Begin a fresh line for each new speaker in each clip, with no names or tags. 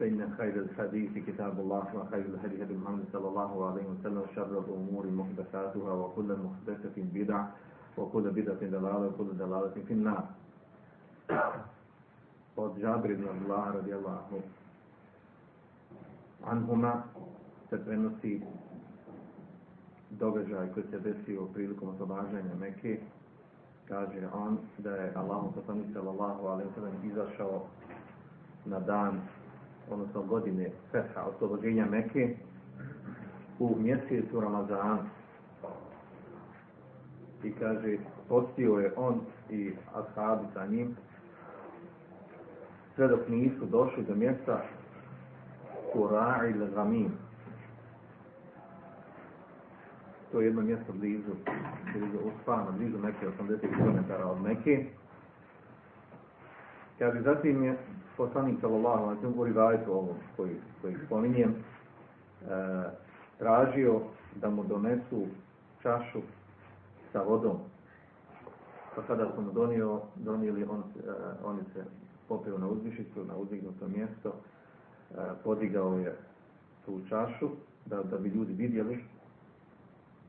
فإن خير الحديث كتاب الله وخير الهدي هدي محمد صلى الله عليه وسلم وشر الأمور محدثاتها وكل محدثة بدعة وكل بدعة دلالة وكل دلالة في النار od Džabir ibn Allah radijallahu anhuma se prenosi događaj koji se desio prilikom oslobađanja Mekke. Kaže on da je Allahom poslanik sallallahu alaihi wa sallam izašao na dan, odnosno godine Fetha, oslobođenja Mekke u mjesecu Ramazan. I kaže, postio je on i ashabi sa njim sve dok nisu došli do mjesta Kura'i Gamim. To je jedno mjesto blizu, blizu Uspana, blizu neke 80 km od Mekke. Kaže, zatim je poslanik sallallahu alaihi sallam u rivajtu ovom koji, koji spominjem, e, tražio da mu donesu čašu sa vodom. Pa kada su mu donio, donijeli, on, e, oni se popio na uzvišicu, na uzdignuto mjesto, e, podigao je tu čašu da, da bi ljudi vidjeli.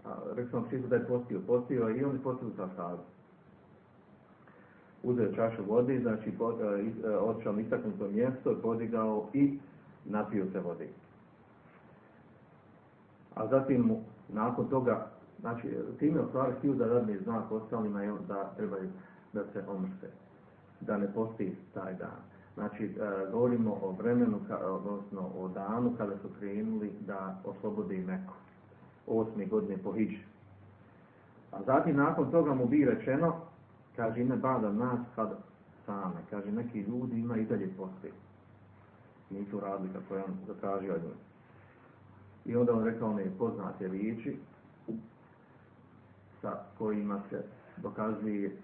A, rekao sam da je postio, postio i on je postio sazu. Uzeo čašu vode, znači e, e, otišao na istaknuto mjesto, podigao i napio se vode. A zatim nakon toga, znači time u stvari htio da dadne znak ostalima je da trebaju da se omrste da ne postoji taj dan. Znači, e, govorimo o vremenu, odnosno o danu kada su krenuli da oslobode Meku. Osmi godine po. A zatim, nakon toga mu bi rečeno, kaže, ime bada nas kad same. Kaže, neki ljudi ima i dalje postoji. Nisu radili kako je on zatražio od njih. I onda on rekao one poznate riječi sa kojima se dokazuje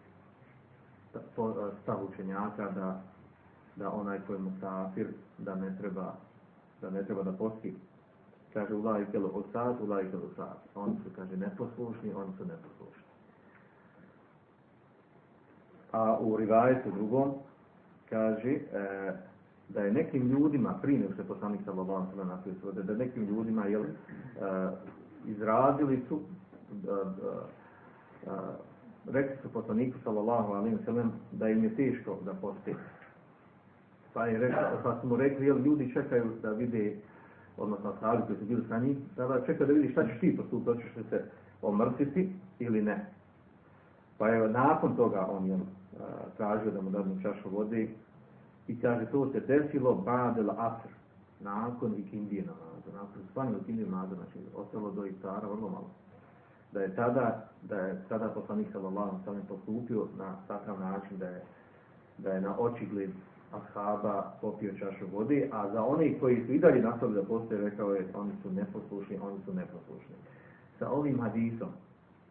stav učenjaka da, da onaj koji je musafir da ne treba da ne treba da posti. Kaže ulaj kelo osad, ulaj kelo osad. Oni su, kaže, neposlušni, oni su neposlušni. A u rivajetu drugom kaže e, da je nekim ljudima, prije nego se poslanik sallallahu alejhi da nekim ljudima jel, e, izradili su da, da, rekli su poslaniku sallallahu sallam da im je teško da posti. Pa, je rekao, pa su mu rekli, jel ljudi čekaju da vide, odnosno sahabi koji su bili sa njim, da čekaju da vidi šta ćeš ti postupiti, hoćeš li se omrsiti ili ne. Pa je nakon toga on je tražio da mu dadnu čašu vode i kaže to se desilo badel asr, nakon ikindije namaza, nakon spanja ikindije namaza, znači ostalo do iftara vrlo malo da je tada, da je tada poslanik sallallahu alejhi postupio na takav način da je da je na očigled ashaba popio čašu vode, a za one koji su i dalje nastavili da postoje, rekao je, oni su neposlušni, oni su neposlušni. Sa ovim hadisom,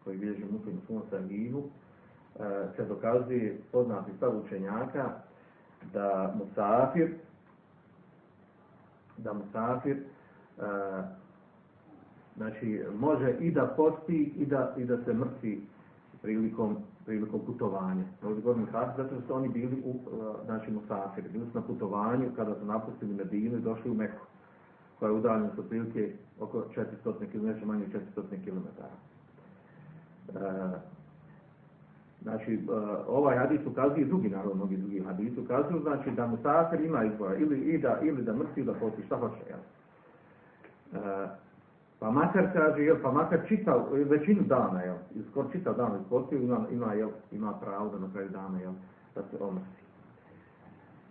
koji bilježi muslim u svom sahihu, se dokazuje poznati stav učenjaka da musafir da musafir Znači, može i da posti i da, i da se mrtvi prilikom, prilikom putovanja. Ovdje govorim zato što su oni bili u, znači, musafiri. Bili su na putovanju kada su napustili Medinu i došli u Meku, koja je udaljena su prilike oko 400 km, manje 400 km. E, znači, e, ovaj hadis ukazuje drugi narod, mnogi drugi hadis ukazuju, znači da musafir ima izbora, ili, i da, ili da mrtvi, da posti, šta hoće, jel? E, Pa makar kaže, jel, pa makar čitav, većinu dana, jel, skoro čitav dan ispostio, ima, ima, jel, ima pravo da na kraju dana, jel, da se omrsi.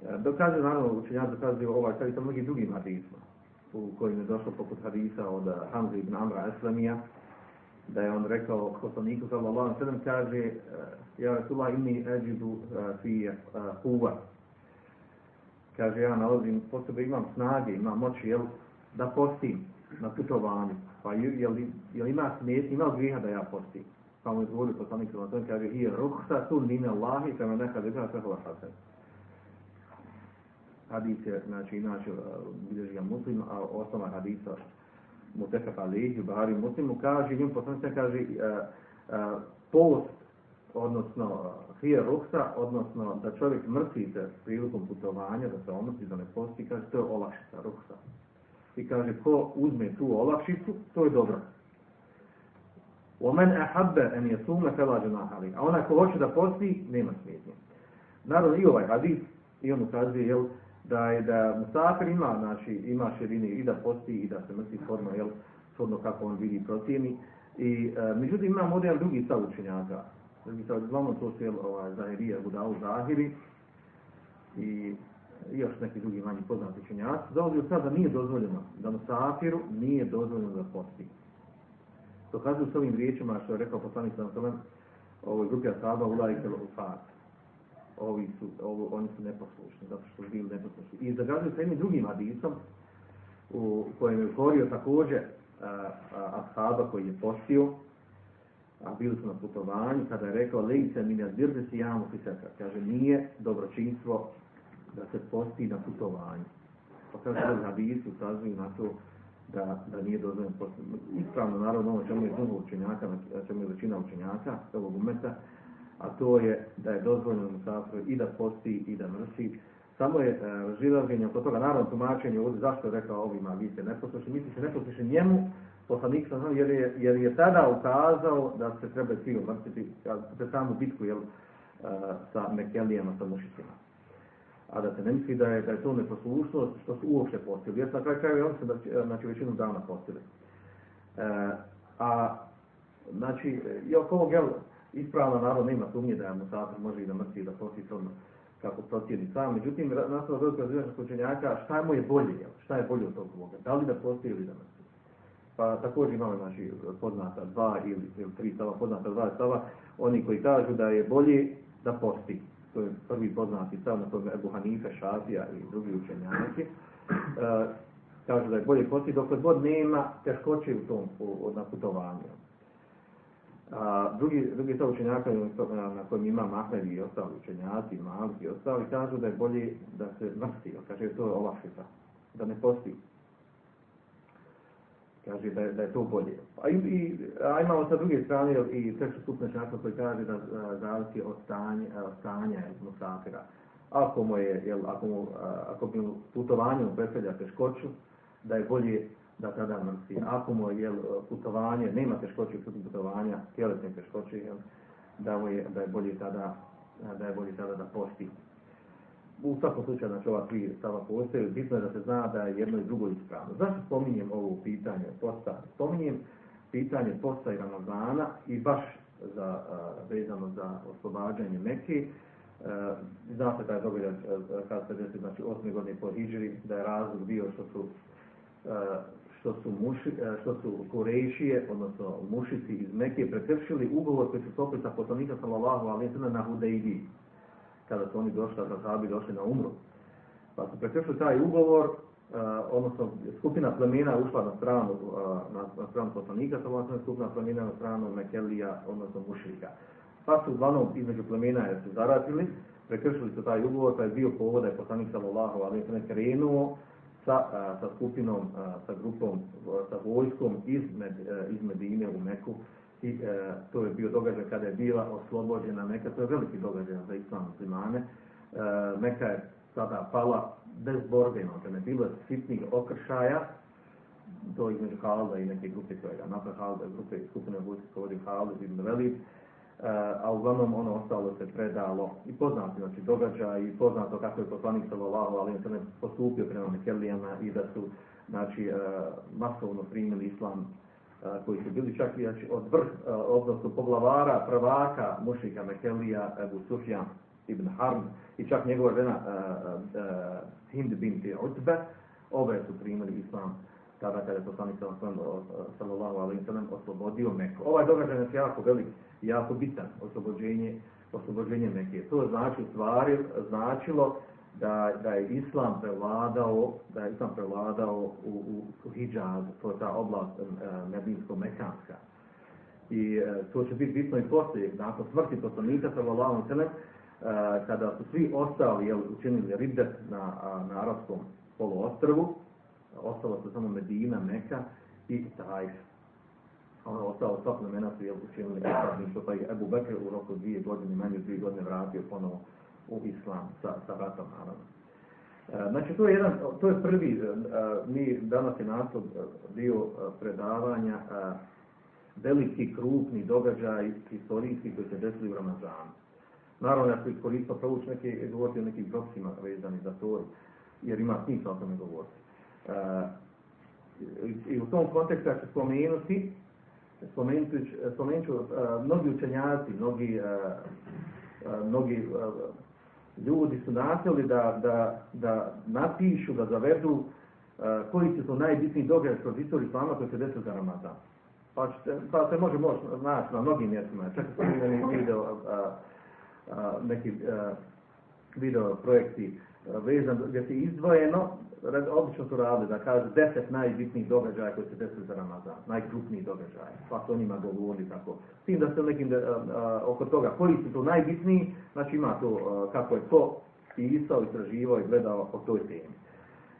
E, dokaže, naravno, učenjak dokazuje ovaj, sad i to mnogim drugim hadisma, u kojim je došlo poput hadisa od Hamza ibn Amra Eslamija, da je on rekao poslaniku sallallahu alejhi ve kaže ja Rasulullah inni ajidu fi huwa kaže ja nalazim, po sebe imam snage, imam moći, jel, da postim na putovanju. Pa jel, jel, ima smet, ima li grijeha da ja postim? Pa mu je zvolio poslanik sallallahu alejhi ve kaže i ruhsa tu min Allahi kama neka da kaže hvala hasan. Hadis je, znači, inače, bilježi ga muslim, a osnova hadisa Mutefak Alihi, u Bahari Muslimu, kaže, njim poslanica kaže, e, e, post, odnosno hrije ruksa, odnosno da čovjek mrti se prilikom putovanja, da se omrti, da ne posti, kaže, to je olakšica, ruksa. I kaže, ko uzme tu olakšicu, to je dobro. Omen ahabbe en jesume fela ali. A ona ko hoće da posti, nema smetnje. Naravno i ovaj hadis, i on ukazuje, jel, da je da musafir ima, znači, ima širine i da posti i da se mrsi forma, jel, shodno kako on vidi i procjeni. I, e, međutim, ovdje jedan drugi stav učenjaka. Drugi stav, uglavnom to su, jel, ovaj, Zahirija, Budavu, Zahiri i još neki drugi manji poznati učenjaci. Zauzio sad da nije dozvoljeno, da musafiru nije dozvoljeno da posti. Dokazuju s ovim riječima što je rekao poslanik sa ovoj grupi Asaba, Ulaj i Ufat. Ovi su, ovo, oni su neposlušni, zato što su bili neposlušni. I dokazuju sa jednim drugim hadisom, u kojem je govorio također Asaba koji je postio, a bili su na putovanju, kada je rekao, lejce mi ne zbirde si jamu fiseka. Kaže, nije dobročinstvo da se posti na putovanju. Pa kaže, ovog hadisu ukazuju na to da, da nije dozvoljeno posti. Ispravno, naravno, ono čemu je puno učenjaka, čemu je većina učenjaka ovog umeta, a to je da je dozvoljeno musafiru i da posti i da mrsi. Samo je e, razilaženje oko toga, naravno, tumačenje ovdje, zašto je rekao ovima, vi ste neposlušni, misli se neposlušni njemu, poslanik sam znam, jer je, jer je tada ukazao da se treba svi umrstiti, se samu bitku, jel, e, sa Mekelijama, sa mušicima a da se ne misli da je, da je to neposlušnost što su uopšte postili. Jer na kraju kraju oni su znači, većinu dana postili. E, a znači, i oko ovog jel, ispravno naravno nema sumnje da je Musafir može i da mrsi da posti to kako procijedi sam. Međutim, nastavno velika razvijača učenjaka, šta mu je bolje, šta je bolje od tog Boga? Da li da posti ili da? Pa također imamo znači, poznata dva ili, tri stava, poznata dva stava, oni koji kažu da je bolje da posti to je prvi poznati stav na kojem Ebu Hanife, Šafija i drugi učenjaci, e, kažu da je bolje posti dok god nema teškoće u tom u, na. A, drugi, drugi stav učenjaka na, kojem ima Mahmed i ostali učenjaci, Malik i ostali, kažu da je bolje da se mrsti, kaže to je olakšica, da ne posti kaže da je, da to bolje. A, i, i, a imamo sa druge strane i treću stupne časa koji kaže da zavisi od stanja, stanja musafira. Ako mu je, jel, ako, mu, ako mu predstavlja teškoću, da je bolje da tada mrsi. Ako mu jel, putovanje, nema teškoće u putovanja, tjelesne teškoće, jel, da, mu je, da je bolje tada da je bolje tada da posti u svakom slučaju, znači ova tri stava postoje, bitno je da se zna da je jedno i drugo ispravno. Zašto spominjem ovo pitanje posta? Spominjem pitanje posta i Ramazana i baš za, vezano za oslobađanje Mekke. Zna se taj događaj kada se desi, znači osme godine po da je razlog bio što su što su, muši, što su Kurešije, odnosno mušici iz Mekke, prekršili ugovor koji su sklopili sa poslanika sallallahu alaihi sallam na Hudejbiji kada su oni došli, kada sahabi došli na umru. Pa su prekršili taj ugovor, uh, odnosno skupina plemena ušla na stranu, uh, na, na stranu poslanika, sa vlastnom skupina plemena na stranu Mekelija, odnosno Mušrika. Pa su uglavnom između plemena jer su zaratili, prekršili su taj ugovor, pa je bio povod da je poslanik sallallahu alaihi sallam krenuo sa, sa skupinom, sa grupom, sa vojskom iz, med, uh, iz Medine u Meku, i e, to je bio događaj kada je bila oslobođena Meka, to je veliki događaj za islam muslimane. E, Meka je sada pala bez borbe, no, ne bilo sitnih okršaja, to između Halda i neke grupe koje ga napred Halda, grupe skupine vojske koje vodi Halda, ibn Velid, e, a uglavnom ono ostalo se predalo i poznato znači događaj i poznato kako je poslanik sallallahu alejhi ve sellem postupio prema Mekelijama i da su znači e, masovno primili islam koji su bili čak i znači, od vrh, odnosno poglavara, prvaka, mušika Mekelija, Ebu Sufjan ibn Harm i čak njegova žena Hind binti Utbe, ove su primili islam tada kada je poslanik sallallahu alaihi sallam oslobodio Meku. Ovaj događaj je jako velik, jako bitan, oslobođenje, oslobođenje Mekije. To znači stvari značilo da, da je islam prevladao, da je islam prevladao u, u, u Hidžaz, to je ta oblast e, nebinsko-mekanska. I e, to će biti bitno i poslije, nakon smrti poslanika sallallahu alejhi ve sellem, e, kada su svi ostali jel, učinili ridet na, na arapskom poluostrvu, ostalo su samo Medina, Meka i Tajf. Ono ostalo sva plemena su jel, učinili nekakvim, pa je Ebu Bekr u roku dvije godine, manje dvije godine vratio ponovo u islam sa, sa ratom naravno. E, Znači to je jedan, to je prvi, e, mi danas je naslov e, dio predavanja veliki krupni događaj historijski koji se desili u Ramazanu. Naravno ja ću iskoristiti provući neke, govoriti o nekim propisima vezani za to, jer ima smisla o tome govoriti. I- u tom kontekstu ja ću spomenuti, spomenuti, spomenut ću e, mnogi učenjaci, mnogi, e, e, mnogi ljudi su nasjeli da, da, da napišu, da zavedu koji su to najbitniji događaj kroz istoriju islama koji se desili za Ramazan. Pa, ćete, pa se može naći na mnogim mjestima. Čak sam video, neki video projekti vezan gdje se izdvojeno, obično su radili da kaže deset najbitnijih događaja koji se desili za Ramazan, najkrupnijih događaja, pa su o njima govorili tako. S tim da se nekim a, a, oko toga koji su to najbitniji, znači ima to a, kako je to pisao, istraživao i gledao o toj temi.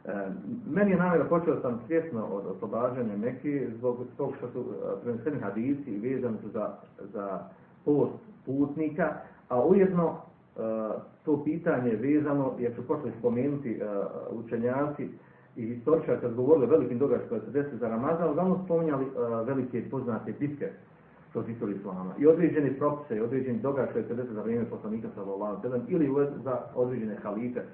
E, meni je namjera, počeo sam svjesno od oslobađanja Mekke zbog tog što su e, preneseni hadisi i vezani su za, za post putnika, a ujedno e, to pitanje je vezano, jer su pošli spomenuti e, učenjaci i historičari kad govorili o velikim događajima koje se desili za Ramazan, uglavnom spominjali e, velike poznate bitke kroz istoriju islama i određene propise i određeni događaj koji se desili za vrijeme poslanika sallallahu alejhi ili za određene halife. E,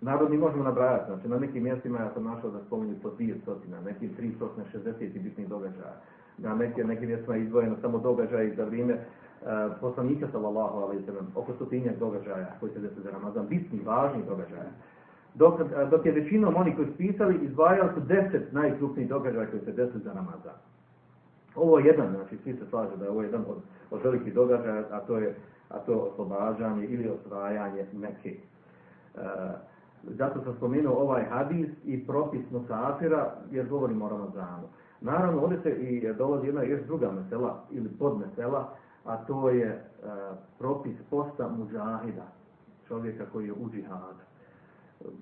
Narodni možemo nabrajati, znači na nekim mjestima ja sam našao da spominju po 200, na nekim 360 bitnih događaja. Na nekim, nekim mjestima je izdvojeno samo događaj za vrijeme poslanika sallallahu alejhi ve sellem, oko stotinjak događaja koji se desili za Ramazan, bitni, važni događaja. Dok, e, dok je većinom oni koji su pisali, izdvajali su deset najkrupnijih događaja koji se desili za Ramazan. Ovo je jedan, znači svi se slažu da je ovo jedan od, od velikih događaja, a to je a to je oslobađanje ili osvajanje Mekke. E, zato sam spomenuo ovaj hadis i propis Musafira jer govorimo o Ramazanu. Naravno, ovdje se i dolazi jedna još druga mesela ili podmesela, a to je e, propis posta muđahida, čovjeka koji je u džihadu.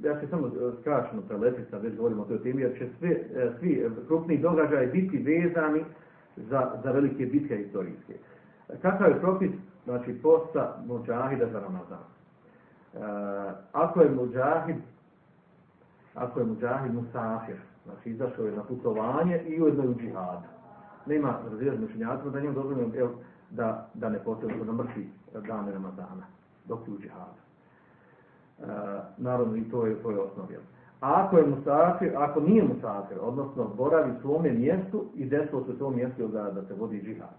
Ja ću samo e, skraćeno preletiti sad već govorimo o toj temi, jer će sve, e, svi krupni događaji biti vezani za, za velike bitke historijske. Kakav je propis znači, posta muđahida za Ramazan? E, ako je muđahid ako je muđahid musafir, znači izašao je na putovanje i ujedno je u džihadu. Nema razvijezni učenjacima da njemu dozvoljeno jel, da, da ne potrebno da mrtvi dane Ramazana dok je u džihadu. E, naravno i to je, to je osnov. A ako je musafir, ako nije musafir, odnosno boravi u svome mjestu i desilo se u tom mjestu da, da se vodi džihad.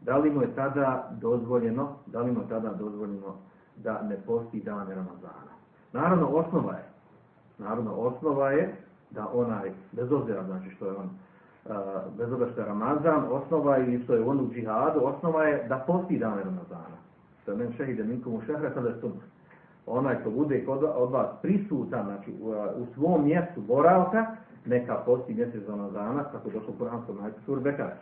Da li mu je tada dozvoljeno, da li mu je tada dozvoljeno da ne posti dane Ramazana? Naravno, osnova je, naravno, osnova je da onaj, bez obzira znači što je on, bez obzira što je Ramazan, osnova i što je on u džihadu, osnova je da posti dane Ramazana. Što je men šehide minkum u šehre, kada je sunnah onaj ko bude kod od vas prisutan, znači u, svom mjestu boravka, neka posti mjesec Ramazana, kako došlo u Kur'anskom najtu sur Bekara.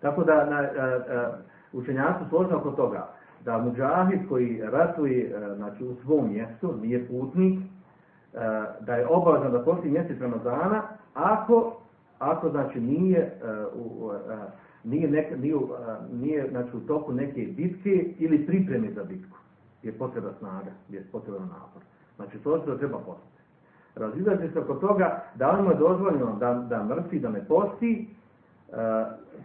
Tako da na, a, a, učenjaci složno oko toga, da muđahid koji ratuje znači, u svom mjestu, nije putnik, da je obavezan da posti mjesec Ramazana, ako, ako znači nije, a, u, a, nije, nek, nije, a, nije znači, u toku neke bitke ili pripreme za bitku je potreba snaga, je potreban napor. Znači, to se treba postati. Razilazi se oko toga da li mu je dozvoljeno da, da mrtvi, da ne posti,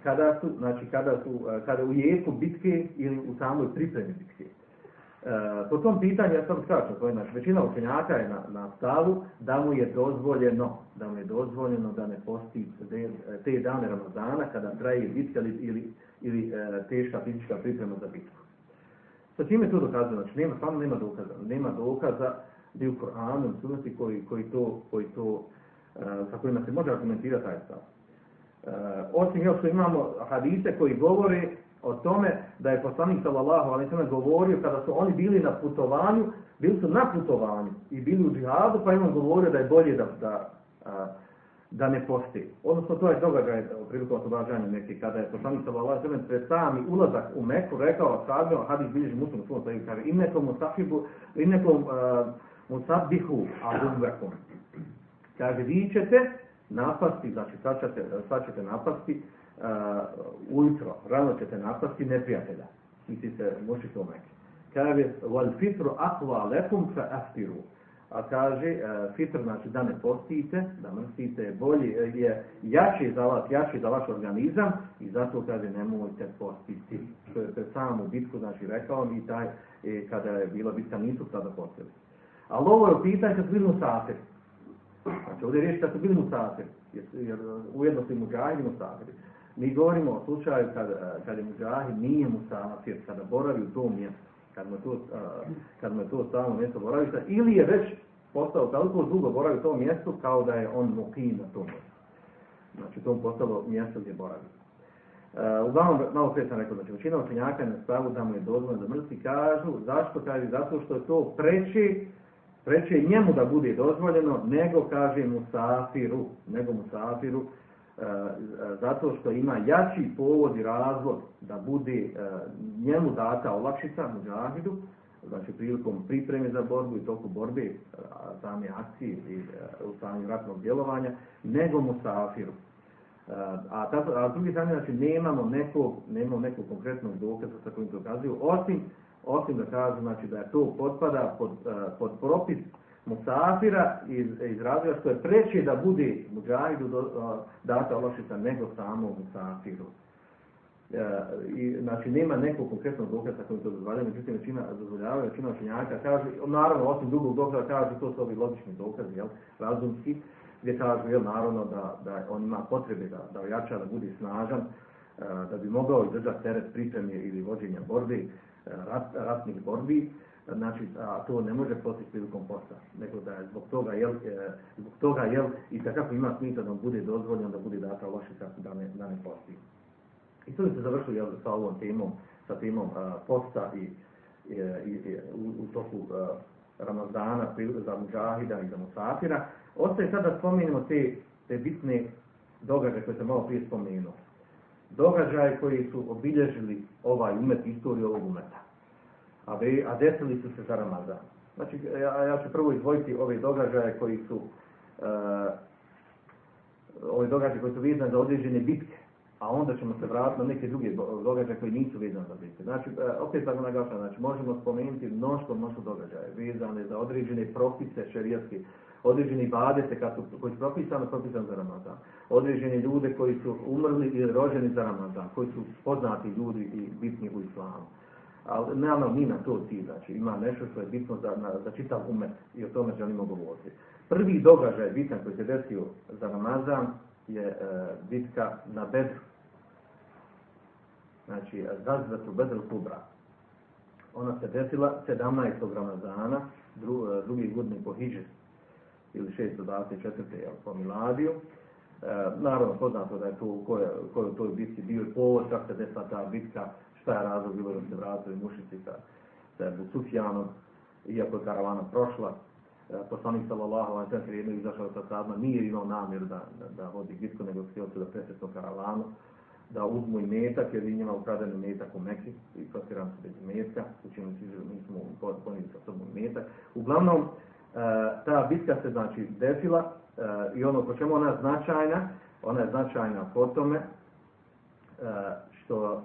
kada su, znači, kada su, kada u jeku bitke ili u samoj pripremi bitke. Uh, po tom pitanju, ja sam skraćao, je znači, većina učenjaka je na, na stavu da mu je dozvoljeno, da mu je dozvoljeno da ne posti te, te dane Ramazana kada traje bitka ili, ili, ili uh, teška fizička priprema za bitku. Sa čime to dokazuje? Znači, nema, stvarno nema dokaza. Nema dokaza gdje u Koranu, suneti koji, koji to, koji to, uh, sa kojima se može argumentirati taj stav. Osim još što imamo hadise koji govore o tome da je poslanik sallallahu alejhi ve govorio kada su oni bili na putovanju bili su na putovanju i bili u džihadu, pa on govorio da je bolje da, da, da ne posti. Odnosno, to je događaj u priliku oslobađanja neki, kada je poslanik sallallahu alejhi pred sami ulazak u Meku rekao ashabima, hadis bilježi muslim svom sahihu, kaže innekom musahibu, innekom uh, musabbihu adubekom. Kaže, vi ćete napasti, znači sad ćete, sad ćete napasti ujutro, rano ćete napasti neprijatelja. Misli se, mušite u Meku. Kaže, wal fitru aqwa lekum fa aftiru a kaže e, fitr znači da ne postite, da mrstite, bolje je jači za vas, jači za vaš organizam i zato kaže nemojte postiti. Što je pred samu bitku znači rekao i taj e, kada je bila bitka nisu tada postili. Ali ovo je pitanje kad su bili. Znači ovdje je riječ kad su bili musafir, jer, ujedno su i muđahid i musafiri. Mi govorimo o slučaju kad, kad je muđahid nije musafir, kada boravi u tom mjestu kad mu to, kad mu to stalno mjesto boravišta, ili je već postao toliko dugo boravi u tom mjestu kao da je on mukim na tom mjestu. Znači, to postalo mjesto gdje boravi. Uh, uglavnom, malo prije sam rekao, znači, većina učenjaka na spravu da mu je dozvoljeno da mrtvi kažu, zašto kaže, zato što je to preći, preći njemu da bude dozvoljeno, nego kaže mu safiru, nego mu safiru, E, zato što ima jači povod i razlog da bude e, njemu data olakšica muđahidu, znači prilikom pripreme za borbu i toku borbe, same akcije i u stanju ratnog djelovanja, nego mu safiru. A, a s druge strane, znači, nemamo nekog, nemamo nekog konkretnog dokaza sa kojim to ukazuju, osim, osim da kažu znači, da je to potpada pod, pod propis musafira iz, iz razloga što je preće da bude muđahidu data olakšica nego samo musafiru. E, i, znači, nema nekog konkretnog dokaza koji to dozvolja, međutim, većina dozvoljava, većina učenjaka kaže, naravno, osim drugog dokaza, kaže, to su ovi logični dokazi, jel, razumski, gdje kažu, jel, naravno, da, da on ima potrebe da, da ojača, da bude snažan, e, da bi mogao izdržati teret pripreme ili vođenja borbi, e, rat, ratnih borbi, znači a to ne može postići prilikom posta, nego da je zbog toga jel, e, zbog toga jel i kako ima smisla da bude dozvoljeno da bude data olakšica da ne da ne posti. I to se završilo jel sa ovom temom, sa temom a, posta i, i, i u, u toku a, Ramazana za muđahida i za musafira. Ostaje sad da te, te bitne događaje koje sam malo prije spomenuo. Događaje koji su obilježili ovaj umet, istoriju ovog umeta a, be, a desili su se za Ramazan. Znači, ja, ja ću prvo izdvojiti ove događaje koji su uh, ove događaje koji su vezani za određene bitke, a onda ćemo se vratiti na neke druge događaje koji nisu vezani za bitke. Znači, uh, opet tako naglašam, znači, možemo spomenuti mnoštvo, mnoštvo događaje vezane za određene propise šerijatske, određeni badete kad su, koji su propisani, propisani za Ramazan. Određene ljude koji su umrli ili rođeni za Ramazan, koji su poznati ljudi i bitni u islamu ali nemamo mi na to cilj, znači ima nešto što je bitno za, na, za čitav umet i o tome želimo govoriti. Prvi događaj bitan koji se desio za Ramazan je e, bitka na Bedru. Znači, Zazvetu Bedru Kubra. Ona se desila 17. Ramazana, dru, e, drugi godini po Hidži, ili 624. Jel, po Miladiju. E, naravno, poznato da je to, ko je, ko je u toj bitci bio povod, kako se desila ta bitka, šta je razlog bilo da se vratili mušici sa, sa Sufjanom, iako je karavana prošla. E, poslanik sallallahu alaihi sallam je izašao sa sadma, nije imao namjer da, da, vodi bitku, nego htio se da presretno karavanu, da uzmu i metak, jer je njima ukradeni metak u Meksi, i prosiram se bez metka, u čemu si nismo ponili sa sobom metak. Uglavnom, e, ta bitka se znači desila e, i ono po čemu ona je značajna, ona je značajna po tome što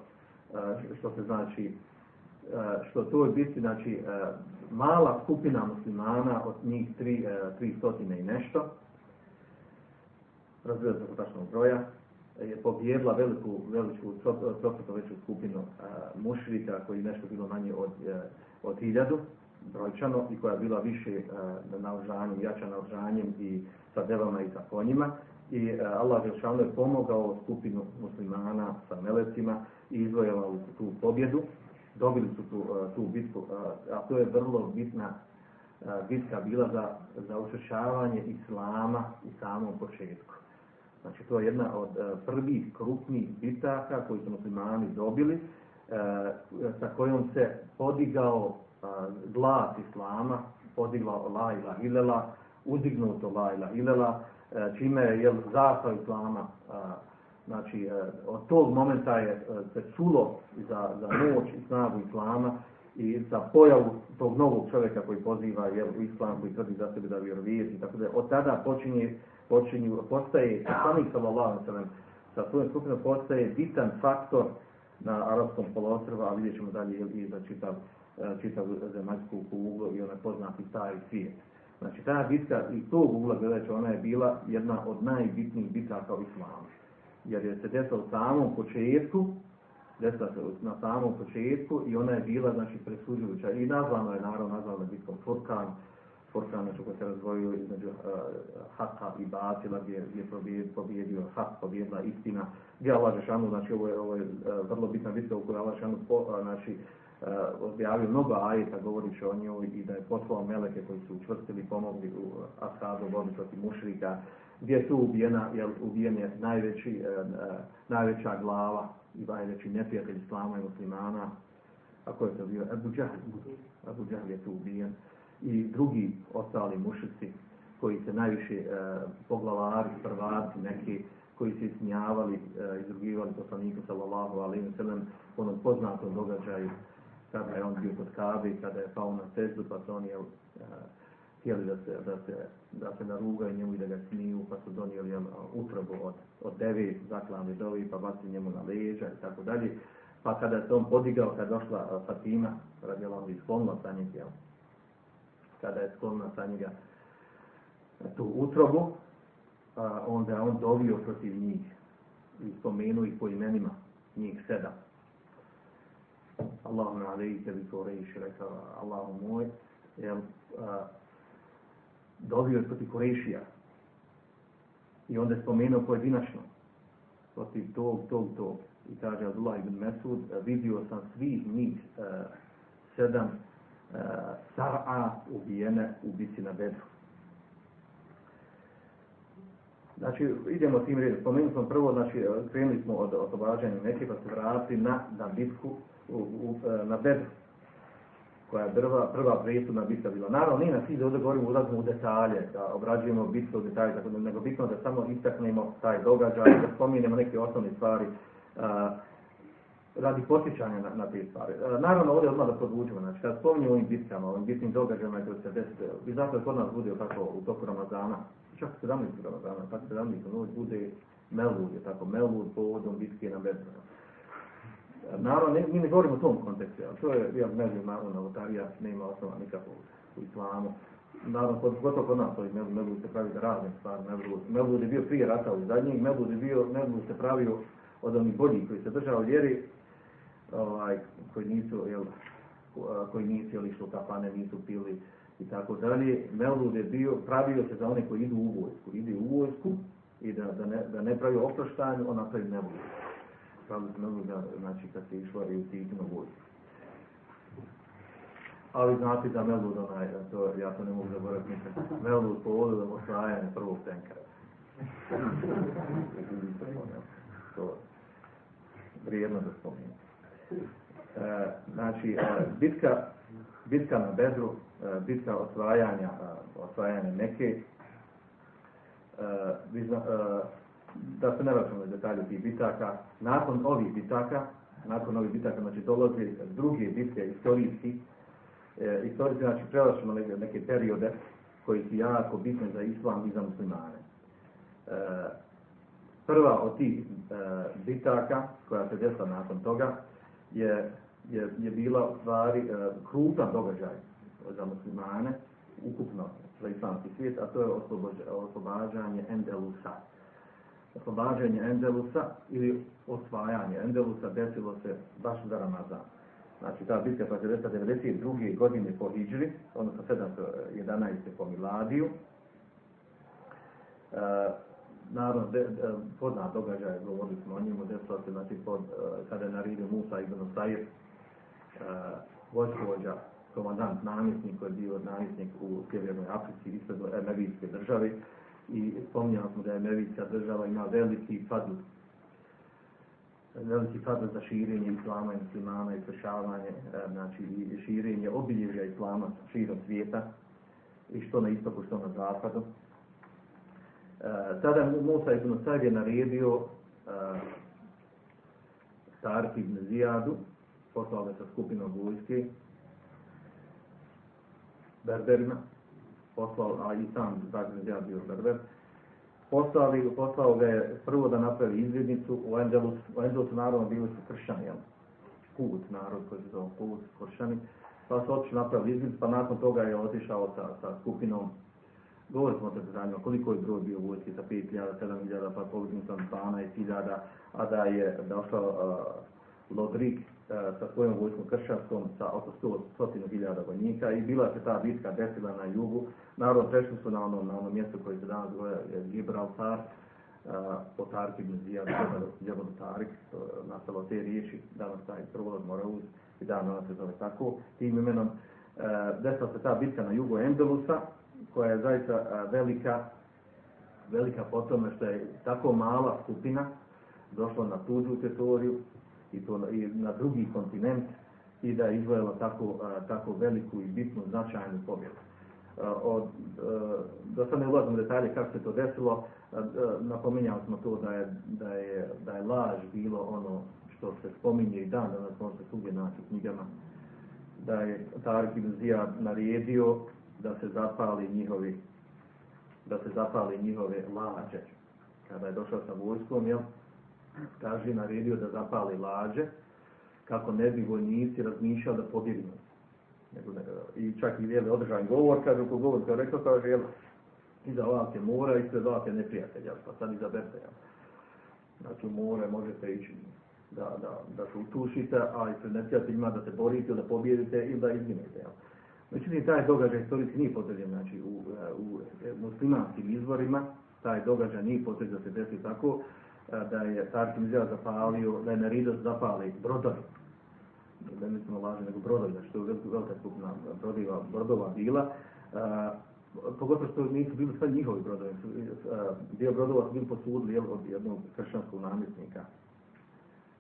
što se znači što to je biti znači mala skupina muslimana od njih tri, tri stotine i nešto razvijela se tačnog broja je pobjedila veliku, veliku, trostruko veću skupinu mušrika koji nešto bilo manje od, od hiljadu brojčano i koja je bila više na ožanjem, jača na ožanjem i sa devama i sa konjima. I Allah je pomogao skupinu muslimana sa melecima i izvojavali su tu pobjedu, dobili su tu, uh, tu bitku, uh, a to je vrlo bitna uh, bitka bila za, za učešćavanje islama u samom početku. Znači to je jedna od prvih krupnih bitaka koji su muslimani dobili, sa kojom se podigao glas Islama, podigla la ilaha illallah, uzdignuto la ilaha illallah, e, čime je zastav Islama, znači e, od tog momenta je e, se čulo za, za moć i snagu Islama i za pojavu tog novog čovjeka koji poziva jel, u Islam, koji tvrdi za sebe da vjerovijeti tako da od tada počinje, počinju, postaje, poslanik sallallahu sellem sa svojom skupinom postaje bitan faktor na arapskom poluostrvu, a vidjet ćemo dalje i za čitav, e, čitav zemaljsku kuglu i onaj poznati stari svijet. Znači ta bitka i tog ugla gledajući ona je bila jedna od najbitnijih bitaka u islamu. Jer je se desila u samom početku, desila se na samom početku i ona je bila znači presuđujuća. I nazvano je naravno nazvano bitkom Furkan, Furkan znači koji se razvojio između uh, Haka i Batila gdje, gdje je pobjedio Hak, pobjedila istina, gdje Allah Žešanu, znači ovo je, ovo je uh, vrlo bitna bitka u kojoj Allah Žešanu uh, znači, uh, objavio mnogo ajeta govoreći o njoj i da je poslao meleke koji su učvrstili pomogli u Asadu borbi protiv mušrika, gdje je tu ubijena, jel, ubijen je najveći, uh, najveća glava i najveći neprijatelj Islama i muslimana, a ko je to bio? Abu Džahl. Abu Džahl je tu ubijen. I drugi ostali mušici koji se najviše e, poglavari, prvaci, neki koji se ismijavali, e, izrugivali poslaniku sallallahu alaihi wa sallam onom poznatom događaju kada je on bio kod Kabe, kada je pao na sestu, pa su oni e, htjeli da se, da se, da se narugaju njemu i da ga smiju, pa su donijeli jel, utrobu od, od devet zaklane dovi, pa bacili njemu na leđa i tako dalje. Pa kada se on podigao, kada došla Fatima, radila on bi sklonila sa njeg, jel, kada je sklonila sa njega tu utrobu, a, onda je on dovio protiv njih i spomenuo ih po imenima, njih sedam. Allahu na alaihi tebi Kureyš, rekao Allahu moj, jel, a, dovio je protiv Kureyšija. I onda je spomenuo pojedinačno protiv tog, tog, tog. I kaže Abdullah ibn Mesud, vidio sam svih njih uh, sedam uh, sar'a ubijene u bici na bedru. Znači, idemo tim redom. Spomenuli smo prvo, znači, krenuli smo od oslobađanja neke, pa se vratili na, na bitku u, u, na bedru koja je prva, prva presudna bitka bila. Naravno, nije cilj da ovdje govorimo ulazimo u detalje, da obrađujemo bitku u detalje, tako da nego bitno da samo istaknemo taj događaj, da spominjemo neke osnovne stvari a, radi posjećanja na, na te stvari. A, naravno, ovdje odmah da podvučemo, znači, kada spominjemo ovim bitkama, ovim bitnim događajima koji se desite, vi znate da kod nas bude tako u toku Ramazana, čak 17. Ramazana, tako 17. noć bude Melud, je tako, Melud povodom bitke na Bedru. Naravno, ne, mi ne govorimo o tom kontekstu, ali to je, ja ne znam, naravno, novotarija nema osnova nikakvog u islamu. Naravno, kod, gotovo kod nas, ovih Melud, Melud se pravi da razne stvari, Melud, Melud je bio prije rata u zadnjih, Melud je bio, Melud se pravio od onih boljih koji se držao vjeri, ovaj, koji nisu, jel, koji nisu jel, išli u kafane, nisu pili i tako dalje. Melud je bio, pravio se za one koji idu u vojsku, ide u vojsku i da, da, ne, da ne pravi oproštanje, on napravi Melud pravili smo mnogo znači kad se išla i u Titinu vojsku. Ali znate da Melud, onaj, to, ja to ne mogu zaboraviti nikad, Melud povodom osvajanja prvog tenka. to vrijedno da spominjem. E, znači, e, bitka, bitka na Bedru, e, bitka osvajanja, e, osvajanja e, zna, e, da se ne vraćamo na detalje tih bitaka, nakon ovih bitaka, nakon ovih bitaka, znači dolazi druge bitke istorijski, e, istorijski, znači prelačimo neke, neke periode koji su jako bitne za islam i za muslimane. E, prva od tih e, bitaka, koja se desila nakon toga, je, je, je bila u stvari e, krupan događaj za muslimane, ukupno za islamski svijet, a to je oslobađanje Endelusa oslobađanje Endelusa ili osvajanje Endelusa desilo se baš za Ramazan. Znači ta bitka desila 92. godine po Hidžri, odnosno 711. po Miladiju. E, naravno, de, de, poznat događaj, govorili smo o njemu, desilo se znači, pod, e, kada je naredio Musa ibn Sajr, e, vojskovođa, komandant, namjesnik koji je bio namjesnik u Sjevernoj Africi, ispred Emevijske države, i spominjali smo da je Mevijska država ima veliki fadl. E, veliki fadl za širenje islama i muslimana i sprešavanje, e, znači i širenje obilježja islama širom svijeta i što na istoku, što na zapadu. E, tada Mu- Musa ibn Said je naredio e, Tark ibn Zijadu, poslao ga sa skupinom vojske, Berberima, poslao, a i sam ibn Zijad bio Berber, poslali, poslao ga je prvo da napravi izvidnicu u Endelus, u Endelusu naravno bili su kršćani, jel? Put, narod koji se zove Put, kršćani, pa su otišli napravili izvidnicu, pa nakon toga je otišao sa, sa skupinom Govorili smo o tome koliko je broj bio u vojski sa 5.000, 7.000, pa povidim sam 12.000, a da je došao uh, Lodrik sa svojom vojskom kršćanskom sa oko 100.000 vojnika i bila se ta bitka desila na jugu. Naravno, prešli su na ono, na ono mjesto koje se danas zove Gibraltar, po Tarik ibn Zijad, Djebel Tarik, nastalo te riječi, danas taj provod Morauz i dan danas se zove tako, tim imenom. Uh, desila se ta bitka na jugu Endelusa, koja je zaista a, velika, velika po tome što je tako mala skupina došla na tuđu teritoriju i to i na drugi kontinent i da je izvojila tako, tako veliku i bitnu značajnu pobjedu. Od, da sad ne ulazim u detalje kako se to desilo, napominjali smo to da je, da, je, da je laž bilo ono što se spominje i dan danas može se svugdje naći knjigama, da je Tarik ibn Zijad naredio da se zapali njihovi da se zapali njihove lađe. Kada je došao sa vojskom, jel, kaže naredio da zapali lađe, kako ne bi vojnici razmišljali da pobjegnu. I čak i vijeli održan govor, kaže, ko govor kao rekao, kaže, jel, iza vas je mora, ispred vas je neprijatelj, jel, pa sad izaberte, jel. Znači, u more možete ići da, da, da se utušite, a ispred neprijateljima da se borite, da pobjedite ili da izginete, jel. Međutim, taj događaj historijski nije potvrđen, znači u, u muslimanskim izvorima, taj događaj nije potvrđen da se desi tako, da je Tarkim Izjela zapalio, da je Neridos zapali brodovi. Ne mislimo lažno, nego brodovi, znači to je velika, velika skupina brodova, bila. A, pogotovo što nisu bili sve njihovi brodovi. Dio brodova su bili posudili od jednog kršćanskog namjesnika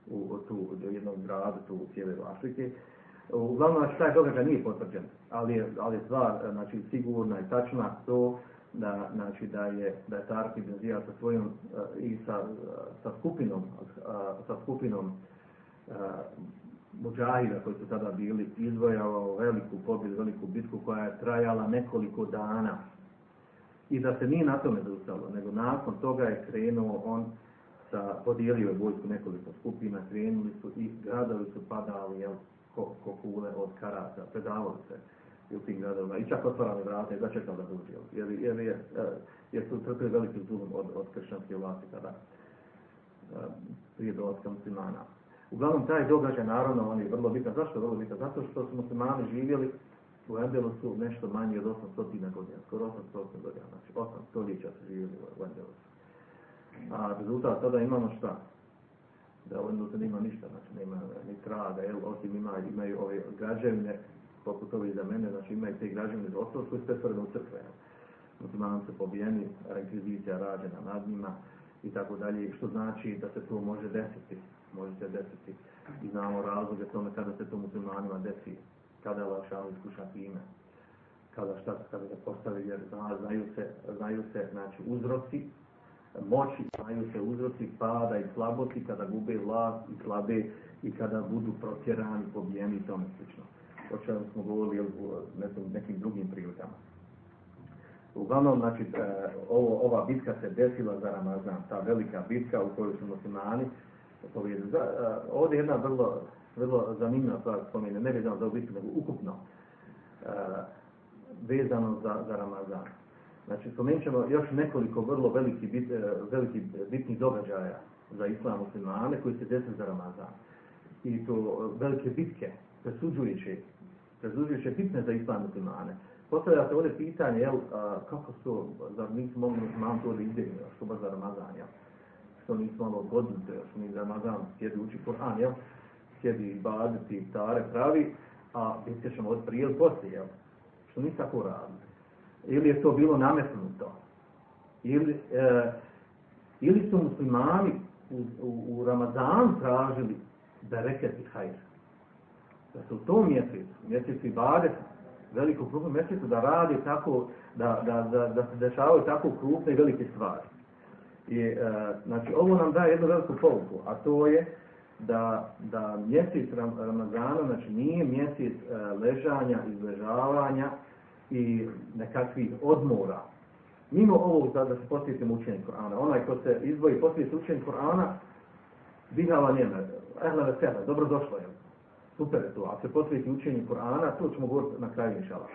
u, tu, jednom gradu tu u sjeveru Afrike. Uglavnom, taj događaj nije potvrđen, ali je, ali je stvar, znači, sigurna i tačna to da, znači, da je, da je Tark ibn sa svojom uh, i sa, uh, sa skupinom, uh, sa skupinom uh, muđahida koji su tada bili izvojavao veliku pobjedu, veliku bitku koja je trajala nekoliko dana. I da se nije na tome zaustavilo, nego nakon toga je krenuo on sa, podijelio je vojsku nekoliko skupina, krenuli su i gradovi su padali, jel, ko, ko od karata, predavali se i u tim gradovima i čak otvarali vrata i začekali da dođe, jer, jer, je, jer su trpili veliki zulum od, od kršćanske vlasti tada prije dolaska muslimana. Uglavnom, taj događaj, naravno, on je vrlo bitan. Zašto je vrlo bitan? Zato što su muslimani živjeli u Endelusu nešto manje od 800 godina, skoro 800 godina, znači 8 stoljeća su živjeli u Endelusu. A rezultat tada imamo šta? da on tu nema ništa, znači nema ni traga, jel, osim ima, imaju ove građevine, poput za mene, znači imaju te građevine za ostalo su pretvorene u crkve. Muslimani su pobijeni, rekvizicija rađena nad njima i tako dalje, što znači da se to može desiti, može se desiti i znamo razloge tome kada se to muslimanima desi, kada je lakšao iskuša time, kada šta, kada postavi, jer znaju se, znaju se, znači, uzroci, moći, znaju se uzroci pada i slabosti kada gube vlast i slabe i kada budu protjerani, pobijeni i tome slično. O čemu smo govorili u nekim, drugim prilikama. Uglavnom, znači, ovo, ova bitka se desila za Ramazan, ta velika bitka u kojoj su muslimani povedali. Ovdje je jedna vrlo, vrlo zanimljiva stvar spomene, ne vezano za ovu bitku, nego ukupno vezano za, za Ramazan. Znači, spomenut ćemo još nekoliko vrlo veliki, bit, veliki bitnih događaja za islam muslimane koji se desili za Ramazan. I to velike bitke, presuđujuće, presuđujuće bitne za islam muslimane. Postavlja se ovdje pitanje, jel, a, kako su, zar nismo mogli musliman to da izbjegnu, što baš za Ramazan, jel? Što nismo malo godili, što mi za Ramazan sjedi uči Koran, jel? Sjedi baditi, tare pravi, a bitke ćemo od prije ili poslije, jel? Što nisi tako radili ili je to bilo nametnuto, ili, e, ili su muslimani u, u, u Ramazan tražili bereket i hajr. Da su u tom mjesecu, mjesecu i badet, veliko krupno mjesecu, da radi tako, da, da, da, da se dešavaju tako krupne i velike stvari. I, e, znači, ovo nam daje jednu veliku pouku, a to je da, da mjesec Ram, Ramazana, znači nije mjesec e, ležanja, izležavanja i nekakvih odmora. Mimo ovog da, da se posjetimo učenje Korana, onaj ko se izdvoji posjetiti učenje Korana, bihala njena, ehla vesela, dobro došlo je. Super je to, ako se posvijeti učenju Korana, to ćemo govoriti na kraju inšala.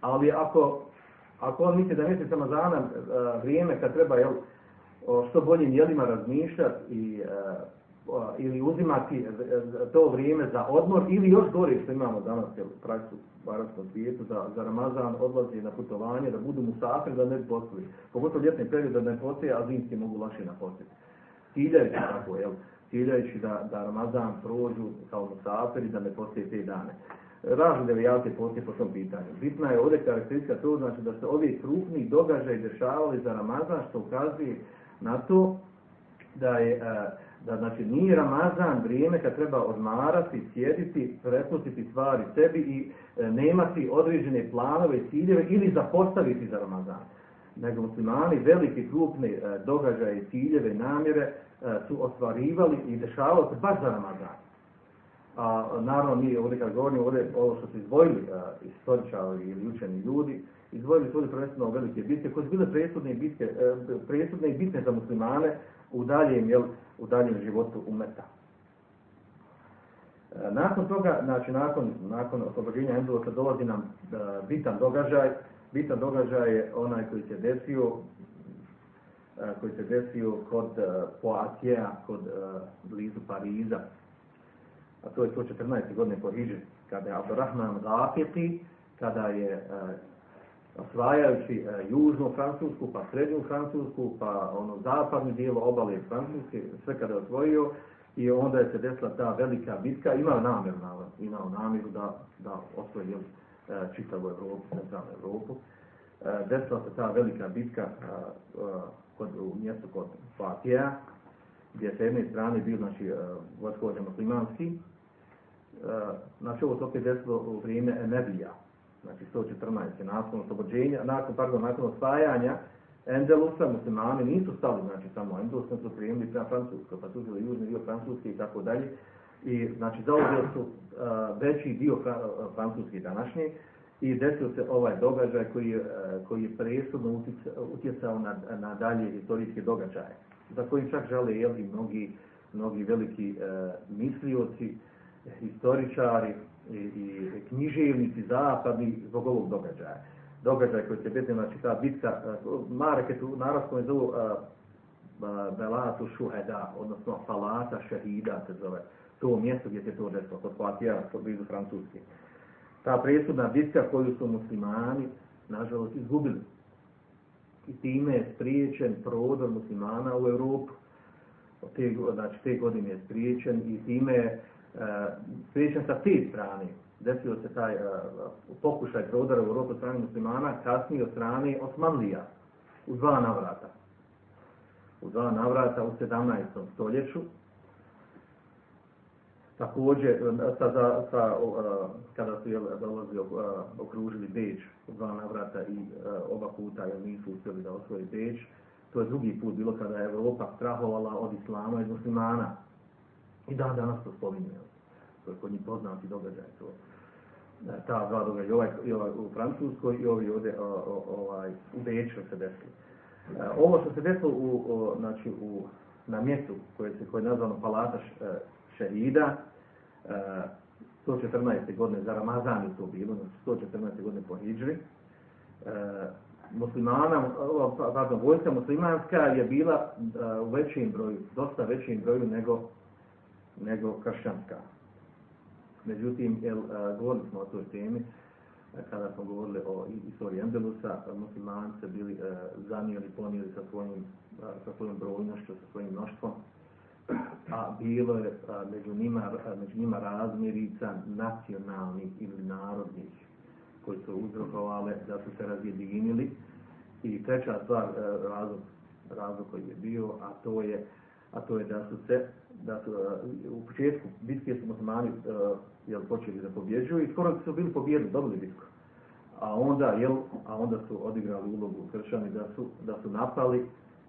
Ali ako, ako on misli da je mjesec Ramazana e, vrijeme kad treba jel, o što boljim jelima razmišljati i e, ili uzimati e, to vrijeme za odmor ili još gore što imamo danas jel, praksu u arabskom svijetu da za Ramazan odlazi na putovanje, da budu musafir, da ne postoji. Pogotovo ljetni period da ne postoji, a zimski mogu lakše napostiti. Ciljajući tako, jel, ciljajući da, da Ramazan prođu kao musafir i da ne postoji te dane. Razne devijate postoje po tom pitanju. Bitna je ovdje karakteristika to, znači da se ovi krupni događaji dešavali za Ramazan, što ukazuje na to da je da znači nije Ramazan vrijeme kad treba odmarati, sjediti, prepustiti stvari sebi i e, nemati određene planove, ciljeve ili zapostaviti za Ramazan. Nego muslimani veliki, krupni e, događaje, ciljeve, namjere e, su ostvarivali i dešavalo se baš za Ramazan. A, naravno, mi ovdje kad govorimo ovdje, ovo što su izdvojili istoričari ili učeni ljudi, izdvojili su ovdje prvenstveno velike bitke, koje su bile presudne, bitke, presudne i bitne za muslimane, u daljem, jel, u daljem životu umeta. E, nakon toga, znači nakon, nakon oslobođenja Endulosa dolazi nam e, bitan događaj. Bitan događaj je onaj koji se desio e, koji se desio kod Poatija, kod blizu Pariza. A to je 114. godine po Hiđi, kada je Abdurrahman Gafiti, kada je osvajajući južnu Francusku, pa srednju Francusku, pa ono zapadni dijelo obale Francuske, sve kada je osvojio i onda je se desila ta velika bitka, imao namjer, naravno, imao namjeru da, da osvoji čitavu Evropu, centralnu Evropu. Desila se ta velika bitka kod, u mjestu kod Fatija, gdje se jedne strane bio, znači, vojskovođa muslimanski, znači ovo se opet desilo u vrijeme Enebija, znači 114. nakon oslobođenja, nakon, pardon, nakon osvajanja Endelusa, muslimani nisu stali, znači samo Endelus, su prijemili prema Francuskoj, pa su uzeli južni dio Francuske i tako dalje. I znači zauzeli su uh, veći dio fra, Francuske današnje i desio se ovaj događaj koji, uh, koji je presudno utjecao na, na dalje historijske događaje, za koji čak žele jeli mnogi, mnogi veliki uh, mislioci, historičari, i, i književnici zapadni zbog ovog događaja. Događaj koji se biti, znači ta bitka, Mareke tu narodskom je zovu Belatu Šuheda, odnosno Palata Šehida se zove, to mjesto gdje se to desilo, kod Fatija, blizu Francuske. Ta presudna bitka koju su muslimani, nažalost, izgubili. I time je spriječen prodor muslimana u Europu. Te, znači, te godine je spriječen i time je spriječen sa te strane. Desio se taj uh, pokušaj prodara u Europu strane muslimana, kasnije od strane Osmanlija, u dva navrata. U dva navrata u 17. stoljeću. Također, sa, za, sa, uh, kada su jel, dolazi, uh, okružili Beč u dva navrata i oba puta jel, nisu uspjeli da osvoji Beč, to je drugi put bilo kada je Evropa strahovala od islama i muslimana. I dan danas to spominje. To je kod njih poznati događaj. To. E, ta dva događaja, ovaj, ovaj u Francuskoj i ovi ovdje ovaj, u Beču se desilo. E, ovo što se desilo u, o, znači, u, na mjestu koje se koje je nazvano Palata Šehida, e, 114. godine za Ramazan je to bilo, znači 114. godine po Hidžri. E, muslimana, pa, pardon, vojska muslimanska je bila e, u većim broju, dosta većim broju nego nego kršćanska. Međutim, jel, govorili smo o toj temi, kada smo govorili o istoriji Endelusa, muslimani se bili zanijeli, ponijeli sa svojim, sa svojim brojnošću, sa svojim mnoštvom, a bilo je među njima, među njima razmirica nacionalnih ili narodnih koji su uzrokovali da su se razjedinili. I treća stvar, razlog, razlog koji je bio, a to je a to je da su se, da su e, u početku bitke su muslimani e, jel, počeli da pobjeđuju i skoro su bili pobjedili, dobili bitku. A onda, jel, a onda su odigrali ulogu kršćani da su, da su napali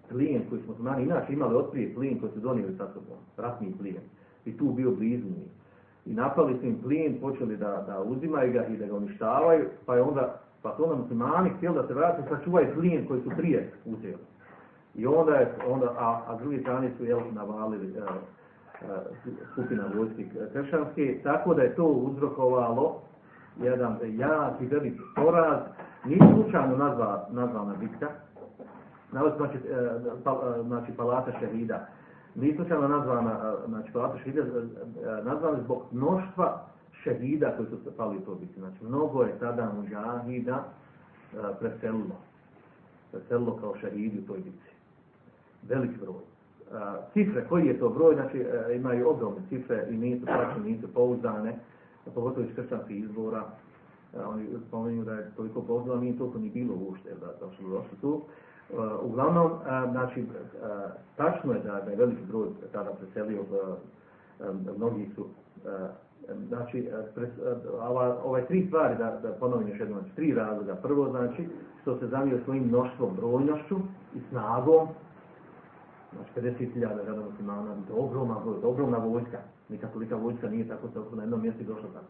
plijen koji smo muslimani inače imali otprije plijen koji su donijeli sa sobom, ratni plijen. I tu bio blizu njih. I napali su im plijen, počeli da, da uzimaju ga i da ga uništavaju, pa je onda, pa su onda muslimani htjeli da se vrati, sačuvaju plijen koji su prije uzeli. I onda je, onda, a, a s druge strane su jel, navalili uh, uh, skupina vojske kršćanske, tako da je to uzrokovalo jedan jak i velik poraz. Nije slučajno nazva, nazvana bitka, navod znači, pa, znači palata šehida. Nije slučajno nazvana znači, palata šehida, nazvana zbog mnoštva šehida koji su se pali u toj bitci. Znači, mnogo je tada muđahida preselilo. Preselilo kao šehidi u toj bitci velik broj. Cifre, koji je to broj, znači imaju ogromne cifre i nisu tačne, nisu pouzdane, pogotovo iz kršćanskih izbora. Oni spominju da je toliko pouzdano, nije toliko ni bilo ušte da, da su došli tu. Uglavnom, znači, tačno je da, je veliki broj tada preselio, mnogi su, znači, ove tri stvari, da, da ponovim još jednom, tri razloga. Prvo, znači, što se zamio svojim mnoštvom, brojnošću i snagom, znači 50.000 rada muslimana, ogromna broj, ogromna vojska. Nikad tolika vojska nije tako se na jednom mjestu došla tako.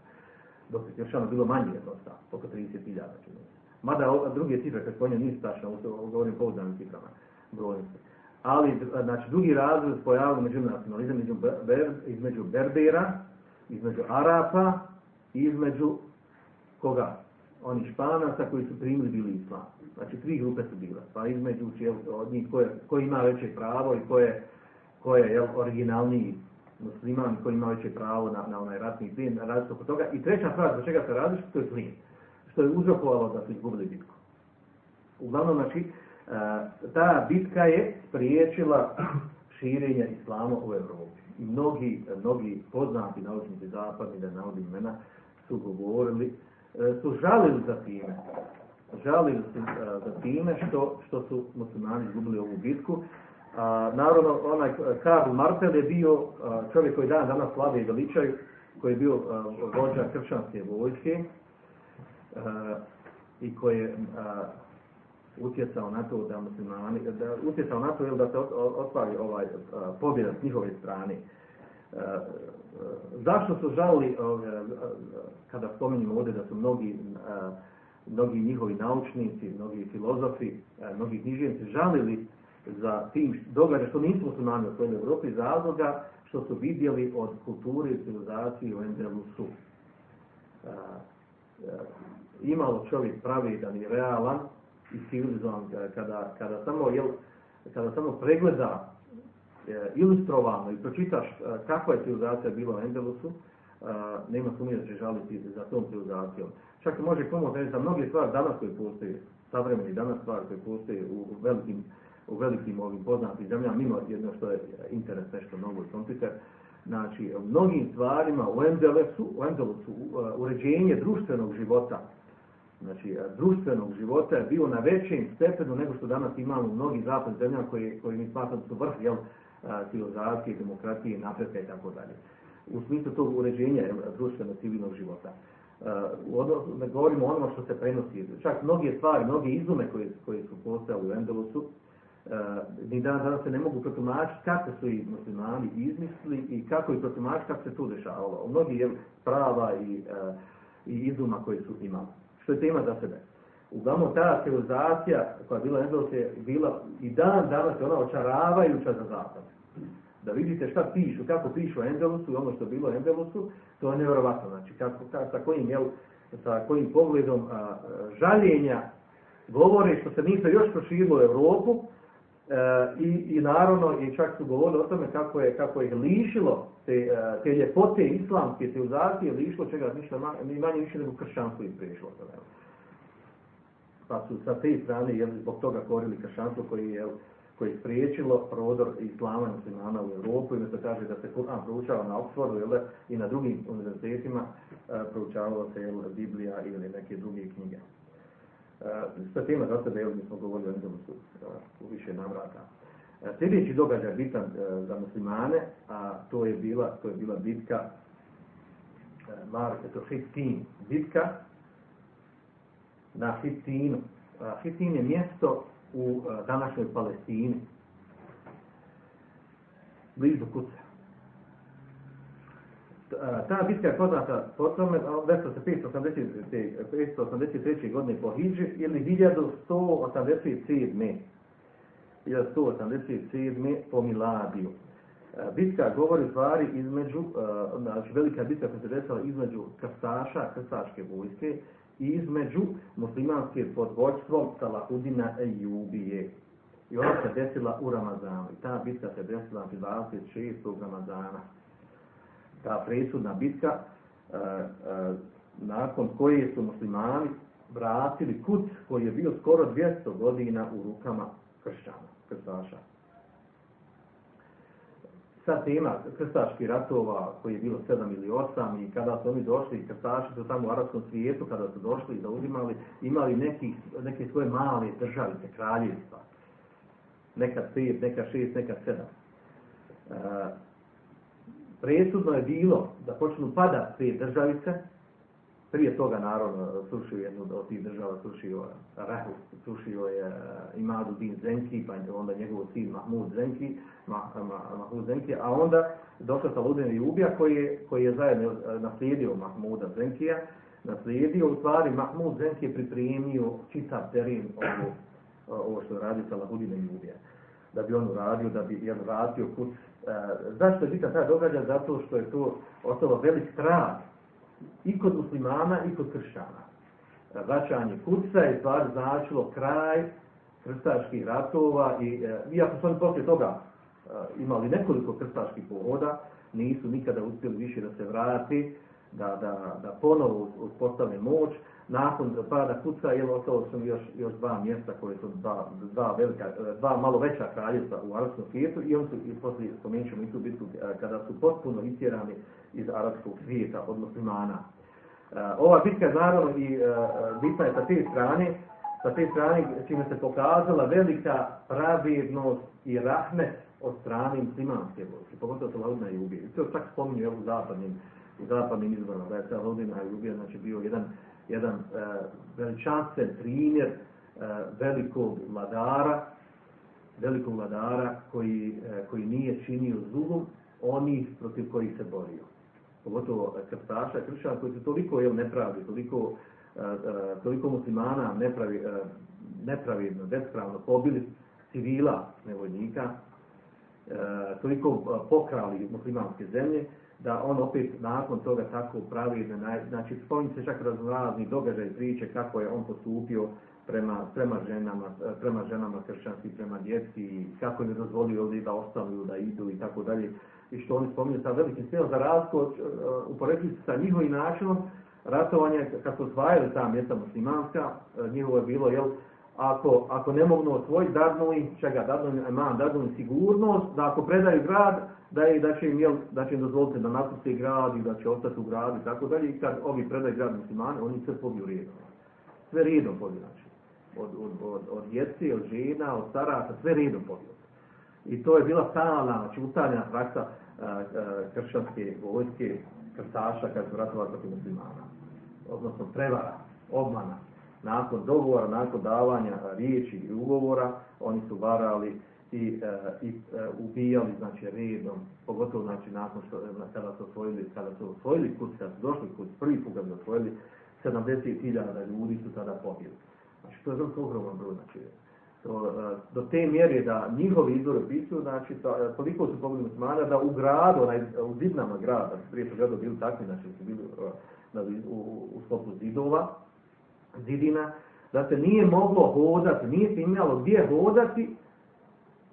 Dok je kršćano bilo manje je dosta, oko 30.000 čini. Mada druge cifre, kad spominjem, nisu tačne, ovo govorim pouzdanim ciframa, brojnosti. Ali, znači, drugi razred pojavili među nacionalizam, između, ber, između Berbera, između Arapa i između koga? Oni španaca koji su primili bili islam. Znači, tri grupe su bile. Pa između od njih ko, je, ko ima veće pravo i ko je, ko je jel, originalniji musliman, ko ima veće pravo na, na onaj ratni plin, različno oko toga. I treća stvar, za čega se radi, što je plin. Što je uzrokovalo da su izgubili bitku. Uglavnom, znači, ta bitka je spriječila širenje islama u Evropi. I mnogi, mnogi poznati naučnici zapadni, da navodim imena, su govorili, su žalili za time žalili su za time što, što su muslimani izgubili ovu bitku. Naravno, onaj Karl Martel je bio čovjek koji dan danas slave i veličaju, koji je bio vođa kršćanske vojske i koji je a, utjecao na to da muslimani, da utjecao na to jel, da se ostvari ovaj a, pobjeda s njihove strane. Zašto su žalili, kada spomenimo ovdje da su mnogi mnogi njihovi naučnici, mnogi filozofi, mnogi knjižnici žalili za tim događaja što nisu muslimani u svojoj Evropi iz što su vidjeli od kulture i civilizacije u Endelusu. E, e, imalo čovjek pravedan i realan i civilizovan kada, kada, samo, jel, kada samo pregleda ilustrovano i pročitaš kakva je civilizacija bila u Endelusu, nema sumnje da će žaliti za tom civilizacijom. Čak može pomoći reći za mnoge stvari danas koje postoje, savremeni danas stvari koje postoje u velikim, u velikim ovim poznatim zemljama, mimo jedno što je interes nešto mnogo i znači mnogim stvarima u Endelusu, u Endelusu uređenje društvenog života, znači društvenog života je bilo na većem stepenu nego što danas imamo u mnogim zapadnim zemljama koje, koje mi smatramo su vrh, jel, civilizacije, demokratije, napretka i tako dalje. U smislu tog uređenja društveno-civilnog života uh, ne govorimo o onome što se prenosi. Čak mnoge stvari, mnoge izume koje, koje su postale u Endelusu, ni dan danas se ne mogu protumačiti kako su i muslimani izmislili i kako i protumačiti kako se to dešavalo. Mnogi je prava i, uh, i izuma koje su imali. Što je tema za sebe. Uglavnom ta civilizacija koja je bila Endelus je bila i dan danas je ona očaravajuća za zapad da vidite šta pišu, kako pišu Endelusu i ono što je bilo Endelusu, to je nevjerovatno. Znači, kako, ka, sa, kojim, jel, sa kojim pogledom a, žaljenja govore što se nisu još proširilo u Evropu a, i, i naravno i čak su govorili o tome kako je, kako je lišilo te, a, te ljepote islamske civilizacije, lišilo čega ništa ni manje više nego kršćanstvo i prešlo. Pa su sa te strane jel, zbog toga korili kršćanstvo koji je koje je spriječilo prodor islama i muslimana u Europu i se kaže da se Kur'an proučava na Oxfordu jel, i na drugim univerzitetima e, proučavalo se jel, Biblija ili neke druge knjige. E, Sve tema za sebe, mi smo govorili o e, u više navrata. E, Sljedeći događaj bitan e, za muslimane, a to je bila, to je bila bitka e, Marke to Hittin, bitka na Hittinu. Hittin je mjesto u e, današnjoj Palestini, blizu Kuca. Ta- bitka je poznata po tome, a, desila se 580 583. godine po Hidži ili 1187. 1187. po Miladiju. E, Bitka govori stvari između, e, znači velika bitka koja se desila između krstaša, krstaške vojske i između muslimanske pod vođstvom Salahudina Ejubije. I ona se desila u Ramazanu. I ta bitka se desila znači 26. Ramazana. Ta presudna bitka e, e, nakon koje su muslimani vratili kut koji je bio skoro 200 godina u rukama kršćana, krstaša. Sa tema krstaških ratova koji je bilo 7 ili 8 i kada su oni došli, krstaši su tamo u arapskom svijetu, kada su došli i zauzimali, imali neki, neke svoje male državice, kraljevstva. Nekad 5, nekad 6, nekad 7. Presudno je bilo da počnu padat te državice, prije toga naravno srušio jednu od tih država, srušio Rahu, srušio je eh, Imadu bin Zenki, pa je onda njegov sin Mahmud Zenki, Ma, Ma, Mahmud Zenki, a onda došao Saludin Jubija koji je, koji je zajedno eh, naslijedio Mahmuda Zenkija, naslijedio, u stvari Mahmud Zenki je pripremio čitav teren ovo, ovo što radi Salahudina Jubija da bi on uradio, da bi jel, vratio kut. E, zašto je bitan taj događaj? Zato što je to ostalo velik trag i kod muslimana i kod kršćana. E, Vraćanje kuca je stvar značilo kraj krstaških ratova i e, iako su oni poslije toga imali nekoliko krstaških pohoda, nisu nikada uspjeli više da se vrati, da, da, da ponovo uspostave moć. Nakon pada kuca je ostalo su još, još dva mjesta koje su dva, dva, velika, dva malo veća kraljevstva u arapskom svijetu i on su i poslije spomenut ćemo i tu bitku e, kada su potpuno itjerani iz arapskog svijeta od muslimana. E, Ova bitka naravno i e, bitna je sa te strane, sa te strane čime se pokazala velika pravednost i rahmet od strane muslimanske vojske, pogotovo Salaudina i Ubije. I to čak spominju u zapadnim, u zapadnim izborima, da je Salaudina i Ubije znači, bio jedan, jedan e, veličanstven primjer e, velikog vladara, velikog vladara koji, e, koji nije činio zulum onih protiv kojih se borio. Pogotovo krstaša, kršćana koji su toliko jel, nepravi, toliko, toliko muslimana nepravi, nepravidno, bespravno pobili civila nevojnika, toliko pokrali muslimanske zemlje, da on opet nakon toga tako pravidno, znači spominje se čak razni događaj priče kako je on postupio prema, prema ženama, prema ženama kršćanskih, prema djeci, kako im je dozvolio ovdje da ostanu, da idu i tako dalje. I što oni spominju sa velikim smijelom za razliku uh, sa njihovim načinom ratovanja kad su osvajali ta mjesta muslimanska, uh, njihovo je bilo, jel, ako, ako ne mogu osvojiti, dadnu im, čega, dadnu im eman, dadnu im sigurnost, da ako predaju grad, da, je, da, će im, da će im dozvoliti da napusti grad i da će ostati u gradu i tako dalje. I kad ovi predaju grad muslimane, oni sve pobiju redom. Sve redom pobiju, znači. Od, od, od, od djeci, od žena, od staraca, sve redom pobiju. I to je bila stalna, znači ustaljena praksa kršćanske vojske, krstaša kad su ratovali protiv muslimana. Odnosno prevara, obmana. Nakon dogovora, nakon davanja riječi i ugovora, oni su varali i, i ubijali znači redom, pogotovo znači nakon što kada su osvojili, kada su osvojili kut, kada su došli prvi put kad su osvojili, 70.000 ljudi su tada pobili. Znači to je vrlo ogroman broj, znači to, do te mjere da njihovi izvori opisuju, znači to, toliko su pobili muslimana da u gradu, onaj, u zidnama grada, prije su gradu bili takvi, znači su bili na, u, u sklopu zidova, zidina, da se nije moglo hodati, nije se imalo gdje hodati,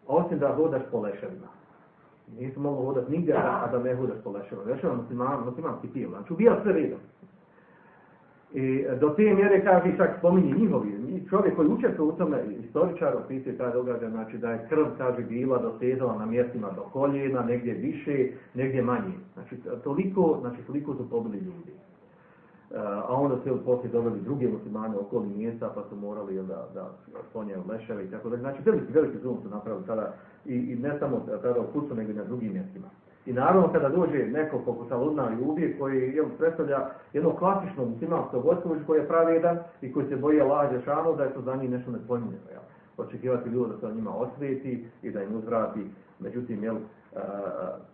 osim da hodaš po leševima. Nije se moglo hodati nigdje, a da ne hodaš po leševima. Leševima musliman, muslimanski pil, znači ubijao sve redom. I do te mjere, kaže, čak spominje njihovi, čovjek koji učestvuje u tome, istoričar opisuje taj događaj, znači da je krv, kaže, bila dosezala na mjestima do koljena, negdje više, negdje manje. Znači, toliko, znači, toliko su pobili ljudi. A onda se poslije dobili druge muslimane okolni mjesta, pa su morali da, da sklonjaju leševe i tako da. Znači, veliki, veliki zum su napravili tada i, i ne samo tada u kucu, nego i na drugim mjestima. I naravno kada dođe neko poput Saludna i ubije koji jel, predstavlja jedno klasično muslimansko vodstvo koje je pravedan i koji se boje Allah Đešanu da je to za njih nešto nepojmljeno. Jel. Očekivati ljudi da se o njima osvijeti i da im uzvrati. Međutim, jel,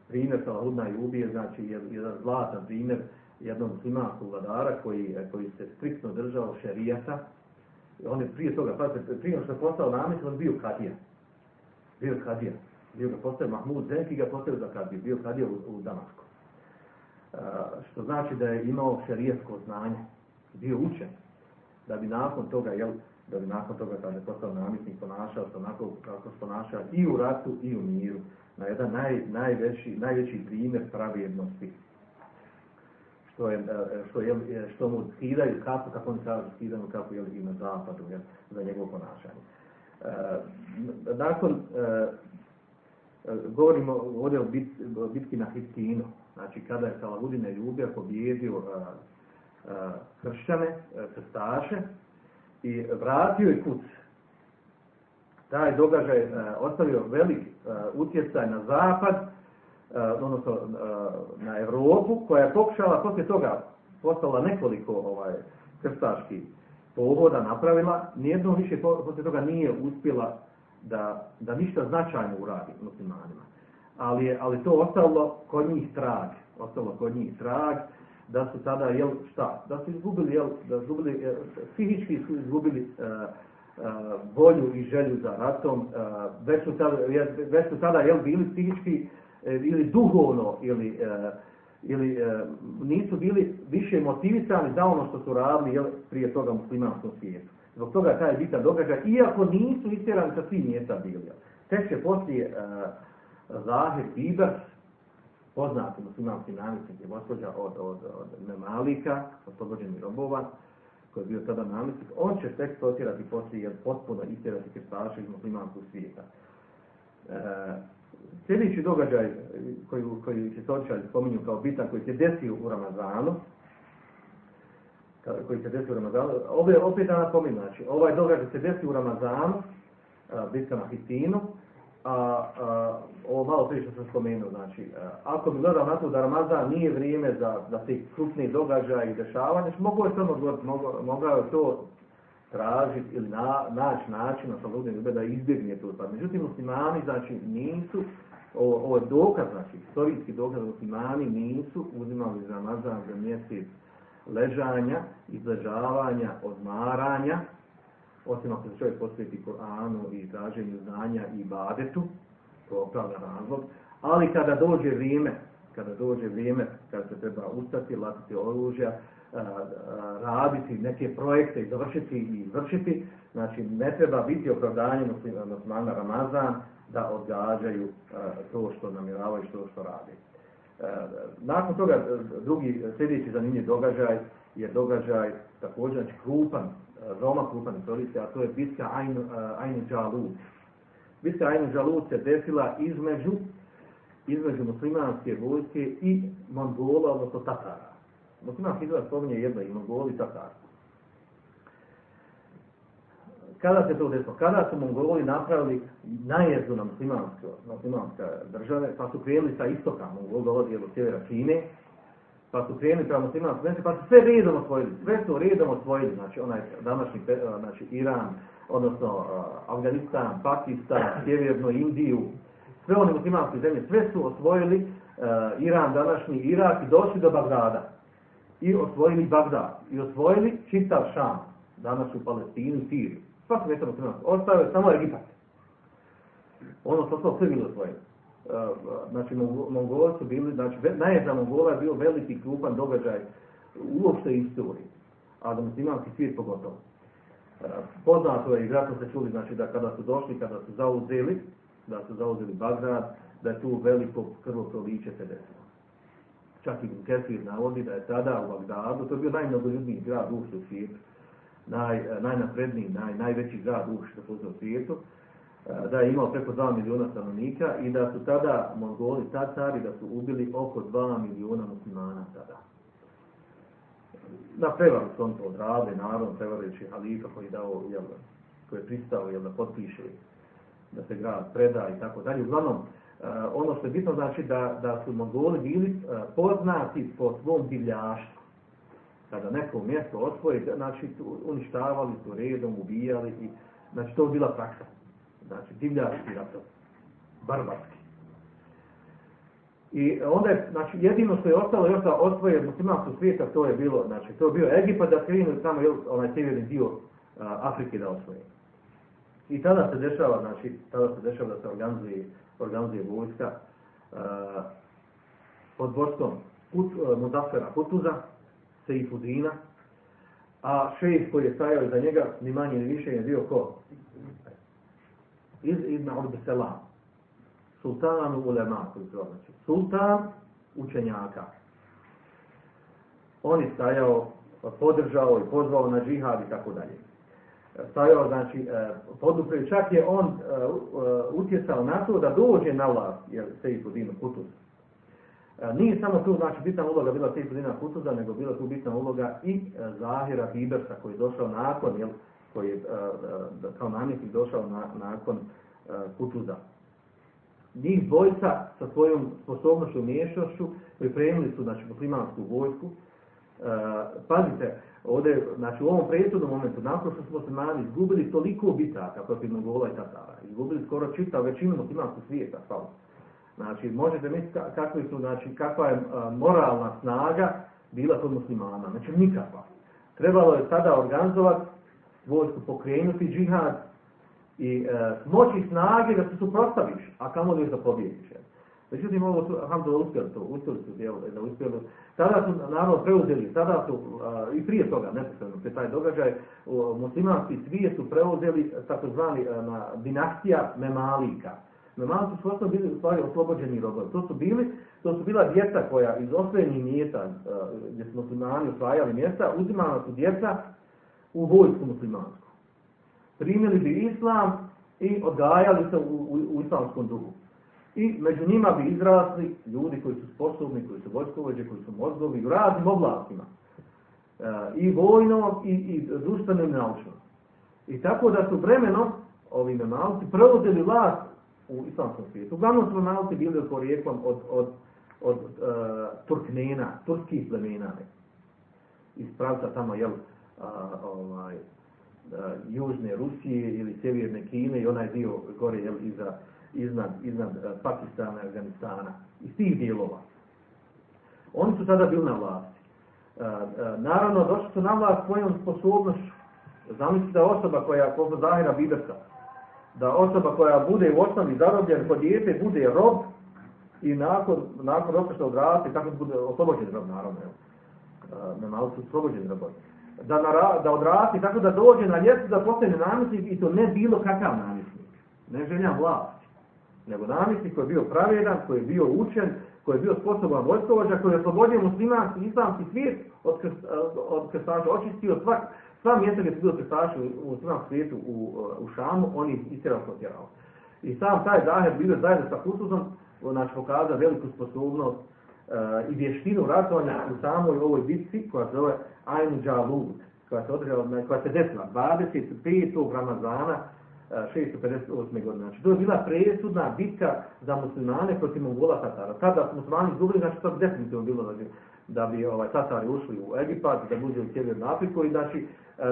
primjer Saludna i ubije znači jedan zlatan primjer jednog muslimanskog vladara koji, koji se striktno držao šerijata. On je prije toga, pa prije što je postao namjet, on bio kadija. Bio kadija bio ga postavio Mahmud Zenki ga postavio za kadiju, bio kadija u, u Damasku. E, što znači da je imao šerijetsko znanje, bio učen, da bi nakon toga, jel, da bi nakon toga kada je postao namjetnik ponašao se onako kako se ponaša i u ratu i u miru, na jedan naj, najveći, najveći primjer pravijednosti. Što, je, e, što, je, što mu skidaju kapu, kako oni kažu, skidaju kapu jel, i na zapadu za njegovo ponašanje. E, nakon e, E, govorimo ovdje o, bit, bitki na Histinu, znači kada je Salahudin Ljubija pobjedio e, e, kršćane, krstaše i vratio je kuc. Taj događaj ostavio velik utjecaj na zapad, odnosno a, na Europu, koja je pokušala poslije toga postala nekoliko ovaj krstaških pohoda napravila, nijedno više poslije toga nije uspjela da, da ništa značajno uradi muslimanima. Ali, je, ali to ostalo kod njih trag. Ostalo kod njih trag da su tada, jel, šta? Da su izgubili, jel, da su izgubili, jel, fizički su izgubili uh, volju i želju za ratom. Već, su tada, već su tada, jel, bili psihički uh, ili duhovno ili uh, ili e, nisu bili više motivisani za ono što su radili jel, prije toga muslimanskom svijetu. Zbog toga taj bitan događaj, iako nisu istjerani sa svih mjesta bili. Tek će poslije Zahir Ibers, poznati muslimanski namjesnik je gospođa od, od, od Memalika, oslobođeni robova, koji je bio tada namjesnik, on će tek potjerati poslije, jer potpuno istjerati krstaše iz muslimanskog svijeta. Sljedeći događaj koji, koji se storičari spominju kao bitan, koji se desio u Ramazanu, koji se desi u Ramazanu. Ove opet da napominjem, znači, ovaj događaj se desi u Ramazanu, bitka na Hitinu, a, a, ovo malo prije što sam spomenuo, znači, a, ako bi gledao na to da Ramazan nije vrijeme za, za te krupne događaje i dešavanje, znači, mogu je samo odgovoriti, mogao je to tražiti ili na, naći način na saludne ljube da izbjegne to. Pa, međutim, muslimani, znači, nisu, ovo, je dokaz, znači, istorijski dokaz, muslimani nisu uzimali za Ramazan za mjesec ležanja, izležavanja, odmaranja, osim ako se čovjek posveti Koranu i traženju znanja i badetu, to je razlog, ali kada dođe vrijeme, kada dođe vrijeme, kada se treba ustati, latiti oružja, raditi neke projekte i završiti i vršiti, znači ne treba biti opravdanje muslimana Ramazan da odgađaju to što namjeravaju, što što radi. Nakon toga, drugi sljedeći zanimljiv događaj je događaj također znači, krupan, veoma krupan istorijski, a to je bitka Ain, Džalut. Bitka Ain Džalut se desila između, između muslimanske vojske i Mongola, odnosno Tatara. Muslimanski izraz spominje jedno i Mongoli i. Kada se to desilo? Kada su Mongoli napravili najezdu na muslimanske, muslimanske države, pa su krenuli sa istoka, Mongol dolazi od sjevera Kine, pa su krenuli prema muslimanske države, pa su sve redom osvojili, sve su redom osvojili, znači onaj današnji, znači Iran, odnosno uh, Afganistan, Pakistan, Sjevernu Indiju, sve one muslimanske zemlje, sve su osvojili uh, Iran, današnji Irak i došli do Bagdada. I osvojili Bagdad. I osvojili čitav Šam, danas u Palestinu, Siriju svaki mjesto muslimanski. Ostao je samo Egipat. Ono što smo sve bilo svoje. Znači, Mongoli su bili, znači, najezda Mongola je bio veliki krupan događaj uopšte istoriji. A da muslimanski svijet pogotovo. Poznato je i vratno se čuli, znači, da kada su došli, kada su zauzeli, da su zauzeli Bagdad, da je tu veliko krvoproliće se desilo. Čak i Kesir navodi da je tada u Bagdadu, to je bio najmnogoljudniji grad uopšte u svijetu, naj, najnapredniji, naj, najveći grad uopšte u svijetu, da je imao preko 2 miliona stanovnika i da su tada Mongoli, Tatari, da su ubili oko 2 miliona muslimana tada. Na prevaru su on to odradili, naravno, prevarujući halifa koji je dao, jel, koji je pristao, jel, da potpiše da se grad preda i tako dalje. Uglavnom, ono što je bitno znači da, da su Mongoli bili e, poznati po svom divljaštvu. Kada neko mjesto osvoji, znači uništavali su redom, ubijali i znači to je bila praksa. Znači divljaški ratov, barbarski. I onda je, znači, jedino što je ostalo još da osvoje muslimanskog svijeta, to je bilo, znači, to je bio Egipat da krenu samo onaj sjeverni dio a, Afrike da osvoje. I tada se dešava, znači, tada se dešava da se organizuje, organizuje vojska a, pod vodstvom Kut, Mudafera Kutuza, Seifudina, a šejih koji je stajao iza njega, ni manje ni više je bio ko? Iz Ibn Abd Selam. Sultanu ulema, koji se znači. Sultan učenjaka. On je stajao, podržao i pozvao na džihad i tako dalje. Stajao, znači, poduprio, čak je on utjecao na to da dođe na vlast, jer se i podinu Kutuz. Nije samo tu, znači, bitna uloga bila Sejf Podina Kutuza, nego bila tu bitna uloga i Zahira Hibersa, koji je došao nakon, jel, koji je kao namjetnik došao na, nakon Kutuza njih dvojca sa svojom sposobnošću i miješnošću pripremili su znači, muslimansku vojsku. E, pazite, ovdje, znači, u ovom prethodnom momentu, nakon što smo muslimani izgubili toliko bitaka protiv Mongola i Tatara, izgubili skoro čitav većinu muslimanskog svijeta, stalo. Znači, možete misliti kakvi su, znači, kakva je a, moralna snaga bila kod muslimana. Znači, nikakva. Trebalo je tada organizovati vojsku, pokrenuti džihad, i e, moći snage da se suprostaviš, a kamo li da pobjediš. Međutim, ovo su, alhamdulillah, uspjeli to, uspjeli su djelo, da uspjeli. Tada su, naravno, preuzeli, tada su, i prije toga, neposredno, pre taj događaj, muslimanski svijet su preuzeli takozvani na, dinastija Memalika. Memaliki su osnovno bili u stvari oslobođeni robovi. To su bili, to su bila djeca koja iz osvojenih mjesta, gdje su muslimani osvajali mjesta, uzimana su djeca u vojsku muslimansku primili bi islam i odgajali se u, u, u islamskom duhu. I među njima bi izrasli ljudi koji su sposobni, koji su vojskovođe, koji su mozgovi u raznim oblastima. E, I vojno, i, i društveno, i naučno. I tako da su vremenom ovi memalci preuzeli vlast u islamskom svijetu. Uglavnom su memalci bili porijeklom od, od, od uh, Turknena, turskih plemena. Iz pravca tamo, jel, uh, ovaj, uh, južne Rusije ili sjeverne Kine i onaj dio gore jel, iza, iznad, iznad uh, Pakistana i Afganistana. Iz tih dijelova. Oni su tada bili na vlasti. Uh, uh, naravno, došli su na vlast svojom sposobnošću. Zamislite da osoba koja, poput Zahira Bibersa, da osoba koja bude u osnovi zarobljen kod dijete bude rob i nakon, nakon roka što odrasti, tako bude oslobođen rob, naravno. Na malo su oslobođeni robovi da, nara, da odrasti tako da dođe na ljetu da postane namjesnik i to ne bilo kakav namjesnik. Ne želja vlasti. Nego namjesnik koji je bio pravedan, koji je bio učen, koji je bio sposoban vojskovođa, koji je oslobodio muslimanski islamski svijet od, krst, od krstaša, očistio svak, sva mjesta gdje su bilo krstaši u muslimanskom svijetu u, u Šamu, on ih istjerao potjerao. I sam taj Zaher bio zajedno sa Kusuzom, znači pokazao veliku sposobnost uh, i vještinu ratovanja u samoj ovoj bitci koja se zove Ain Jalut, koja se održala, koja se desila 25. Ramazana 658. godine. Znači, to je bila presudna bitka za muslimane protiv Mongola Tatara. Tada su muslimani izgubili, znači to bi definitivno bilo da bi, da bi ovaj, Tatari ušli u Egipat, da budu u Sjevernu Afriku i znači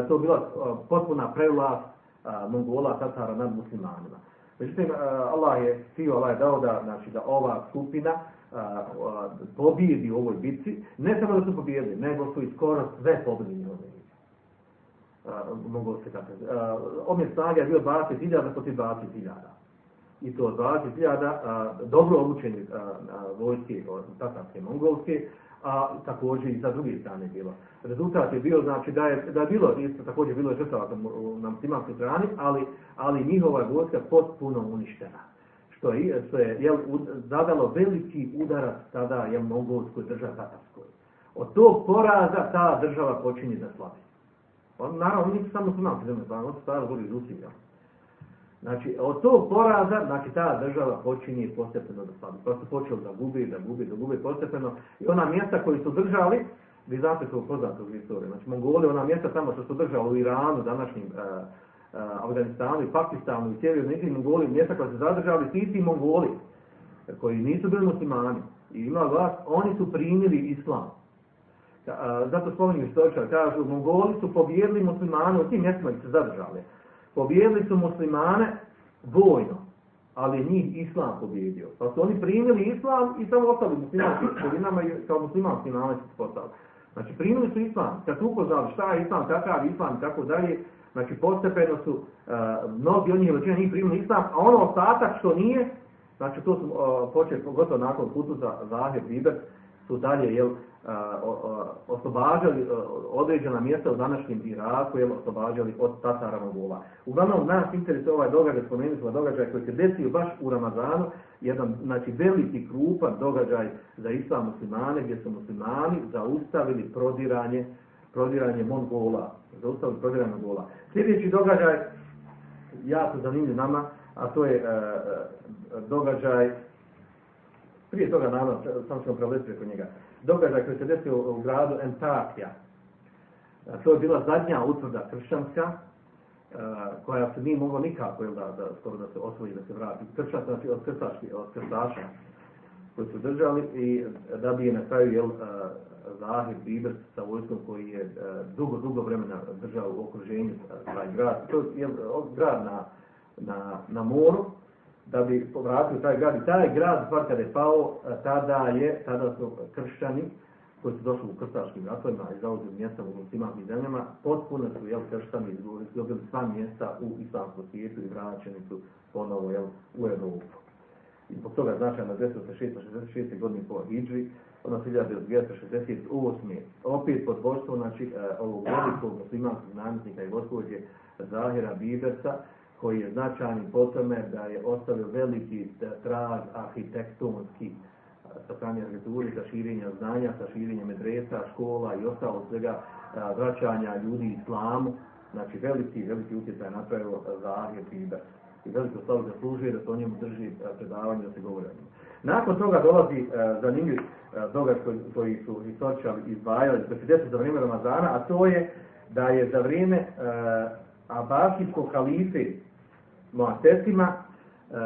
to je bila potpuna prevlast Mongola Tatara nad muslimanima. Međutim, Allah je htio, Allah je dao da, znači, da ova skupina pobijedi u ovoj bitci, ne samo da su pobijedili, nego su i skoro sve bitci. Mogu se kako. Omjer snaga je bio 20.000 protiv 20.000. I to 20.000 dobro obučeni vojske, tatarske, mongolske, a također i sa druge strane bilo. Rezultat je bio, znači, da je, da je bilo, isto također bilo žrtava na muslimanskoj strani, ali, ali njihova vojska potpuno uništena što je, što je jel, zadalo veliki udarac tada je mongolskoj državi tatarskoj. Od tog poraza ta država počinje da. On, naravno, nisu samo sunavci zemlje, pa on se stavio gori iz Rusije. Znači, od tog poraza, znači, ta država počinje postepeno da slabi. Prosto počeo da gubi, da gubi, da gubi postepeno. I ona mjesta koji su držali, vi znate to poznato u istoriji, znači, Mongoli, ona mjesta tamo što su držali u Iranu, današnjim, uh, Afganistanu i Pakistanu i sjevernoj Indiji, Mongoli, mjesta koja su zadržali, ti ti Mongoli, koji nisu bili muslimani i imali vlast, oni su primili islam. Zato spominju istoričar, kažu, Mongoli su pobijedili muslimane u tim mjestima se zadržali. Pobijedili su muslimane vojno, ali njih islam pobjedio. Pa su oni primili islam i samo ostali muslimanski sredinama kao muslimanski nameć postali. Znači primili su islam, kad su upoznali šta je islam, kakav islam i tako dalje, znači postepeno su uh, mnogi od njih većina njih primili islam, a ono ostatak što nije, znači to su uh, počeli, pogotovo nakon putu za Zahir, Biber, su dalje, jel, oslobađali određena mjesta u današnjem Iraku, jel, oslobađali od Tatara Mongola. Uglavnom, nas interesuje ovaj događaj, spomenuli smo događaj koji se desio baš u Ramazanu, jedan, znači, veliki krupan događaj za islam muslimane, gdje su muslimani zaustavili prodiranje, prodiranje Mongola, zaustavili prodiranje Mongola. Sljedeći događaj, jako zanimljiv nama, a to je uh, događaj prije toga, naravno, samo ćemo preleti preko njega. Događaj koji se desio u gradu Entakija. To je bila zadnja utvrda kršćanska, koja se nije mogla nikako da, da, skoro da se osvoji, da se vrati. Kršćan, znači od krstaški, od krstaša koji su držali i da bi je na kraju jel, Zahir Biber sa vojskom koji je dugo, dugo vremena držao u okruženju taj grad. To je grad na, na, na moru, da bi povratio taj grad. I taj grad, stvar kada je pao, tada, je, tada su kršćani, koji su došli u krstaškim ratovima i zauzeli mjesta u muslimanskim zemljama, potpuno su jel, kršćani izgubili sva mjesta u islamskom svijetu i vraćeni su ponovo jel, u Evropu. I zbog toga značajno 266. godine po Hidži, odnosno 1268. opet pod vodstvom znači, ovog velikog muslimanskog namjesnika i gospođe Zahira Bibersa, koji je značajni po tome da je ostavio veliki trag arhitektonski sa strane arhitekture, sa širenja znanja, sa širenja medresa, škola i ostalo svega vraćanja ljudi islamu. Znači veliki, veliki utjecaj napravio za Arhetiber. I veliko stalo zaslužuje da se o njemu drži predavanje, da se govori o njemu. Nakon toga dolazi zanimljiv događaj koji, su istoričali izdvajali, koji se desio za vrijeme Ramazana, a to je da je za vrijeme Abasijskog halife Moatesima uh,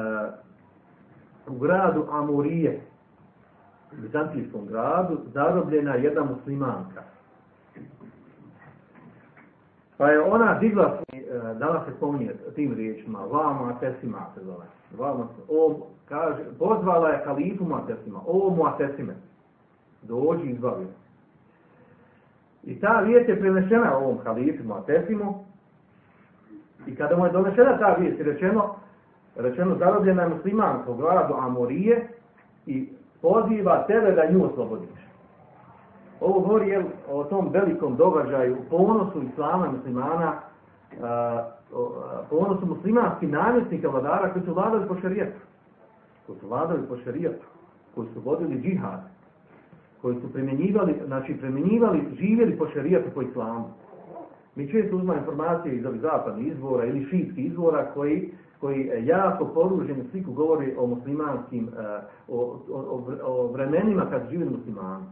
u gradu Amurije, u Bizantijskom gradu, zarobljena jedna muslimanka. Pa je ona digla, uh, dala se spominje tim riječima, va Moatesima se zove. Va, o, kaže, pozvala je kalifu Moatesima, o Moatesime, dođi izbavio. I ta vijest je prenešena ovom halifu Moatesimu, I kada mu je donešena ta vijest rečeno, rečeno zarobljena je muslimanka u gradu Amorije i poziva tebe da nju oslobodiš. Ovo govori je o tom velikom događaju, ponosu islama muslimana, ponosu muslimanskih namjesnika vladara koji su vladali po šarijetu. Koji su vladali po šarijetu. Koji su vodili džihad. Koji su primjenjivali, znači primjenjivali, živjeli po šarijetu, po islamu. Mi često uzmamo informacije iz ovih zapadnih izvora ili šitskih izvora koji, koji jako poruženi sliku govori o muslimanskim, eh, o, o, o vremenima kad živi muslimani.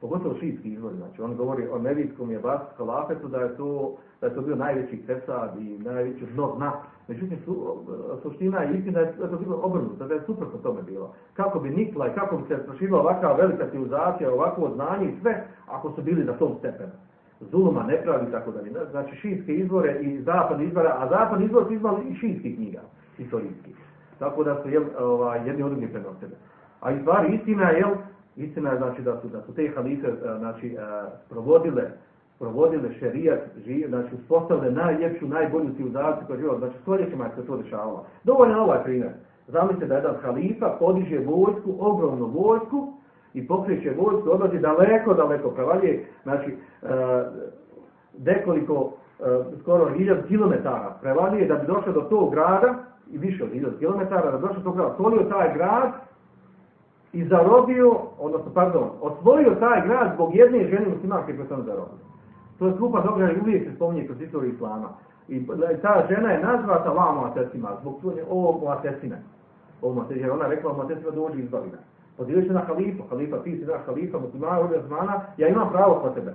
Pogotovo šitski izvori, znači on govori o nevijskom i abasijskom kalafetu da je to da je to bio najveći fesad i najveći dno dna. Međutim, su, suština je istina da je to bilo obrnuto, da je suprotno tome bilo. Kako bi nikla i kako bi se proširila ovakva velika civilizacija, ovakvo znanje i sve, ako su bili na tom stepenu zuluma, nepravi i tako dalje. Znači šijske izvore i zapadne izvore, a zapadne izvore su izvali i šijskih knjiga, istorijski. Tako da su jel, ovaj, jedni od drugih prenosili. A i stvari istina je, istina je znači da su, da su te halife znači, provodile provodile šerijat, živ, znači uspostavile najljepšu, najbolju civilizaciju koja živa, znači stoljećima se to dešavalo. Dovoljno ovaj primjer. Zamislite da jedan halifa podiže vojsku, ogromnu vojsku, i pokreće vojsku, odlazi daleko, daleko prevalje, znači e, nekoliko, e, skoro hiljad kilometara prevalje da bi došao do tog grada, i više od hiljad kilometara, da bi došao do tog grada, stolio taj grad i zarobio, odnosno, pardon, osvojio taj grad zbog jedne žene muslimanke koje sam zarobio. To je skupa dobra i uvijek se spominje kroz istoriju Islama. I ta žena je nazvata vama atesima, zbog ovog atesine. Ovo atesine, ona rekla, ovo atesima dođi izbavina. Pozivaju se na halifu, halifa, ti si naš halifa, muslimana, zmana, ja imam pravo po tebe.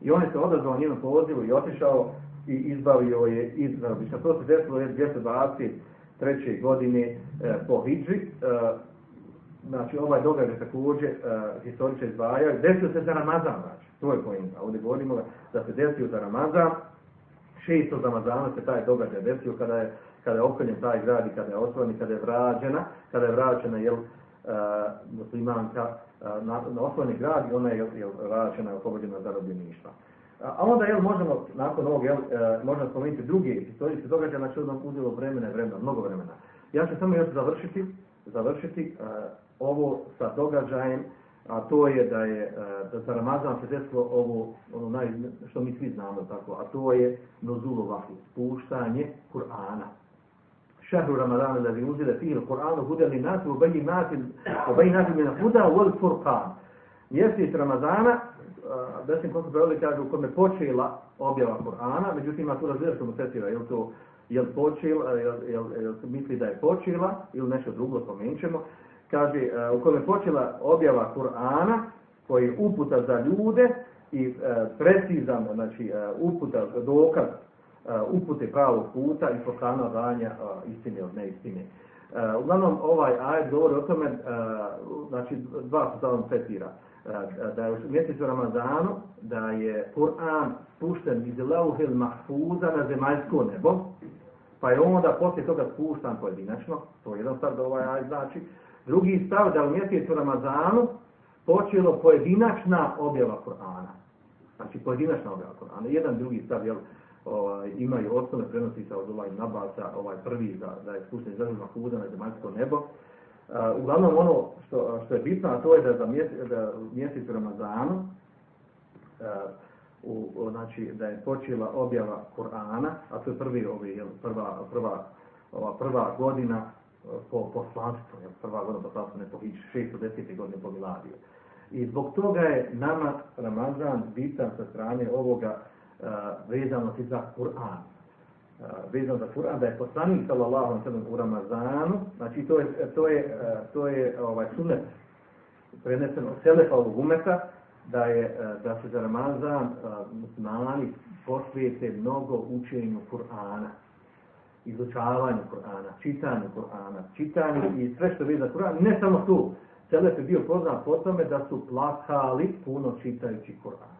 I on je se odazvao njenom pozivu i otišao i izbavio je Izrael. To se desilo 223. godine e, po Hidži. E, znači ovaj događaj također e, historiče izdvajaju. Desio se za Ramazan, znači. To je pojenta. Ovdje govorimo da se desio za Ramazan. 600 Ramazana se taj događaj desio kada je kada je opkoljen taj grad i kada je osvojen kada je vrađena, kada je vraćena jel, muslimanka uh, na, na osvojeni grad i ona je jel, vraćena oslobođena zarobljeništva. A onda jel, možemo, nakon ovog, jel, uh, možemo spomenuti druge historijske događaje, znači odmah uzelo vremena i vremena, mnogo vremena. Ja ću samo još završiti, završiti ovo sa događajem, a to je da je da za Ramazan se desilo ovo ono naj, što mi svi znamo tako, a to je nozulu vahi, spuštanje Kur'ana. شهر رمضان الذي أنزل فيه القرآن هدى للناس وبينات وبينات من الهدى والفرقان mjesec Ramazana, desnim koncu preveli kaže u kome počela objava Kur'ana, međutim ima tu razlija što mu setira, je li to je li počela, je, je, je, misli da je počela ili nešto drugo spomenut ćemo, kaže u kome počela objava Kur'ana koji je uputa za ljude i precizan, znači uputa, dokaz upute pravog puta i pokazanja istine od neistine. Uglavnom, ovaj ajet govori o tome, znači dva su tamo citira, da je u mjesecu Ramazanu, da je Kur'an spušten iz Lauhil Mahfuza na zemaljsko nebo, pa je onda poslije toga spuštan pojedinačno, to je jedan stav da ovaj ajet znači. Drugi stav da u mjesecu Ramazanu počelo pojedinačna objava Kur'ana. Znači pojedinačna objava Kur'ana. Jedan drugi stav, jel, ovaj, imaju osnovne sa od ovaj nabasa, ovaj prvi da, da je spušten zemlju Mahuda na zemaljsko nebo. Uh, uglavnom ono što, što je bitno, a to je da za mjesec, da mjesec Ramazanu, uh, u, znači da je počela objava Kur'ana, a to je prvi, ovi, jel, prva, prva, ova prva godina uh, po poslanstvu, prva godina poslanstva ne po 610. godine po Miladiju. I zbog toga je nama Ramazan bitan sa strane ovoga vezano si za Kur'an. Uh, vezano za Kur'an, da je poslanik sallallahu alaihi u Ramazanu, znači to je, to je, uh, to je ovaj sunet prenesen od Selefa ovog umeta, da, je, da se za Ramazan muslimani posvijete mnogo učenju Kur'ana izučavanju Kur'ana, čitanju Kur'ana, čitanju i sve što vidi za Kur'an, ne samo tu, Selef je bio poznat po tome da su plakali puno čitajući Kur'an.